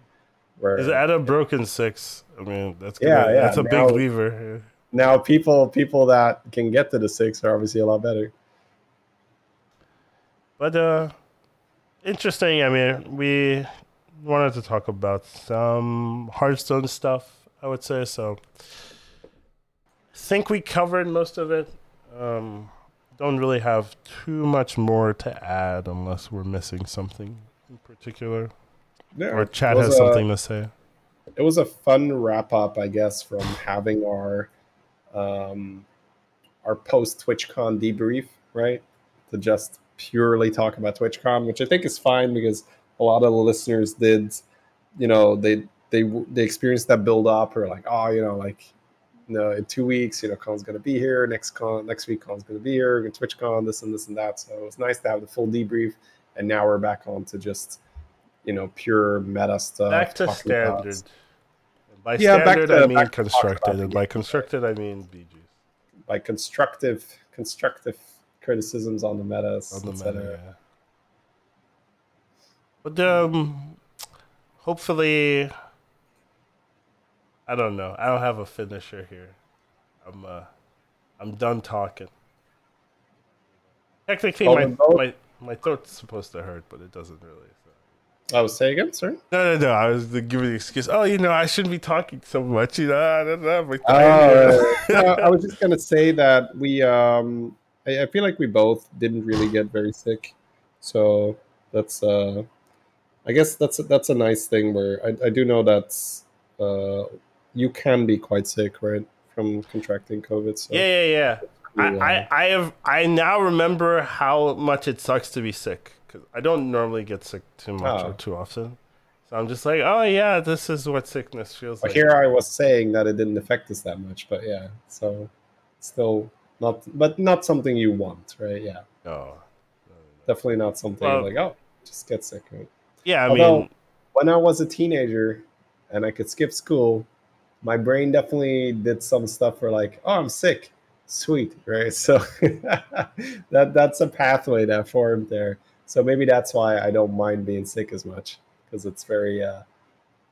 Where Is at a broken six? I mean, that's Yeah, yeah, That's a now- big lever. now people people that can get to the six are obviously a lot better. But uh, interesting. I mean, we wanted to talk about some Hearthstone stuff. I would say so. Think we covered most of it. Um, don't really have too much more to add unless we're missing something in particular, Yeah, or Chad has a- something to say. it was a fun wrap up, I guess, from having our um, our post TwitchCon debrief, right? To just purely talk about TwitchCon, which I think is fine because a lot of the listeners did, you know, they they they experienced that build up or like, oh, you know, like, you know, in two weeks, you know, Con's gonna be here. Next con, next week, Con's gonna be here. We're Twitch Con, this and this and that. So it was nice to have the full debrief, and now we're back on to just, you know, pure meta stuff. Back to standard. By Yeah, back standard, to- I mean back to talk constructed, and by constructed, I mean BGs. like constructive constructive criticisms on the metas, on the etc. meta. Yeah. But um, hopefully, I don't know. I don't have a finisher here. I'm uh, I'm done talking. Technically, Oh, my, my my throat's supposed to hurt, but it doesn't really. So. was saying, again, sir. No, no, no. I was giving the excuse. Oh, you know, I shouldn't be talking so much. You know, I don't my Oh, no, I was just gonna say that we. Um, I, I feel like we both didn't really get very sick, so that's. Uh, I guess that's a, that's a nice thing. Where I, I do know that uh, you can be quite sick, right, from contracting COVID. So yeah, yeah, yeah. I, uh, I, I have I now remember how much it sucks to be sick because I don't normally get sick too much Oh. or too often. So I'm just like, oh yeah, this is what sickness feels But like. here I was saying that it didn't affect us that much, but yeah, so still not, but not something you want, right? Yeah, No. definitely not something Well- like oh, just get sick. Right? Yeah, I Although- mean, When I was a teenager and I could skip school, my brain definitely did some stuff for like, oh, I'm sick, sweet, right? So that that's a pathway that formed there. So maybe that's why I don't mind being sick as much because it's very. Uh,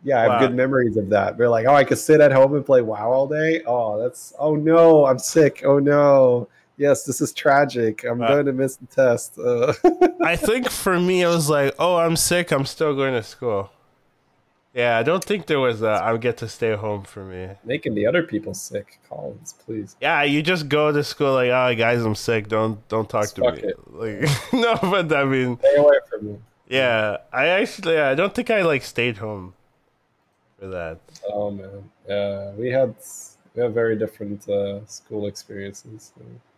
yeah, I have Wow. good memories of that. We're like, oh, I could sit at home and play WoW all day. Oh, that's oh no, I'm sick. Oh no, yes, this is tragic. I'm Uh, going to miss the test. Uh, I think for me, it was like, oh, I'm sick. I'm still going to school. Yeah, I don't think there was a I get to stay home for me. making the other people sick, Collins, please. Yeah, you just go to school like, oh, guys, I'm sick. Don't don't talk Just to me. it. Like, no, but I mean, Stay away from me. yeah, I actually, I don't think I like stayed home for that. Oh man, yeah, we had we have very different uh, school experiences.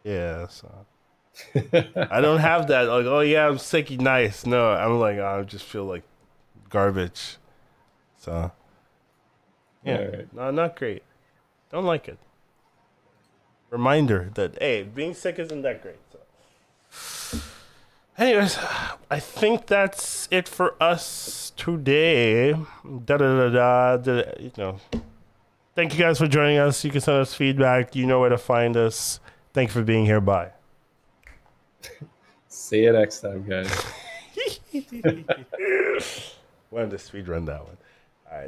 Yeah, so I don't have that. Like, oh yeah, I'm sick. Nice. No, I'm like, I just feel like garbage. So yeah, Alright. no, not great. Don't like it. Reminder that hey, being sick isn't that great. So. Anyways, I think that's it for us today. Da da da da. da you know. Thank you guys for joining us. You can send us feedback. You know where to find us. Thank you for being here. Bye. See you next time, guys. Wanted to speed run that one.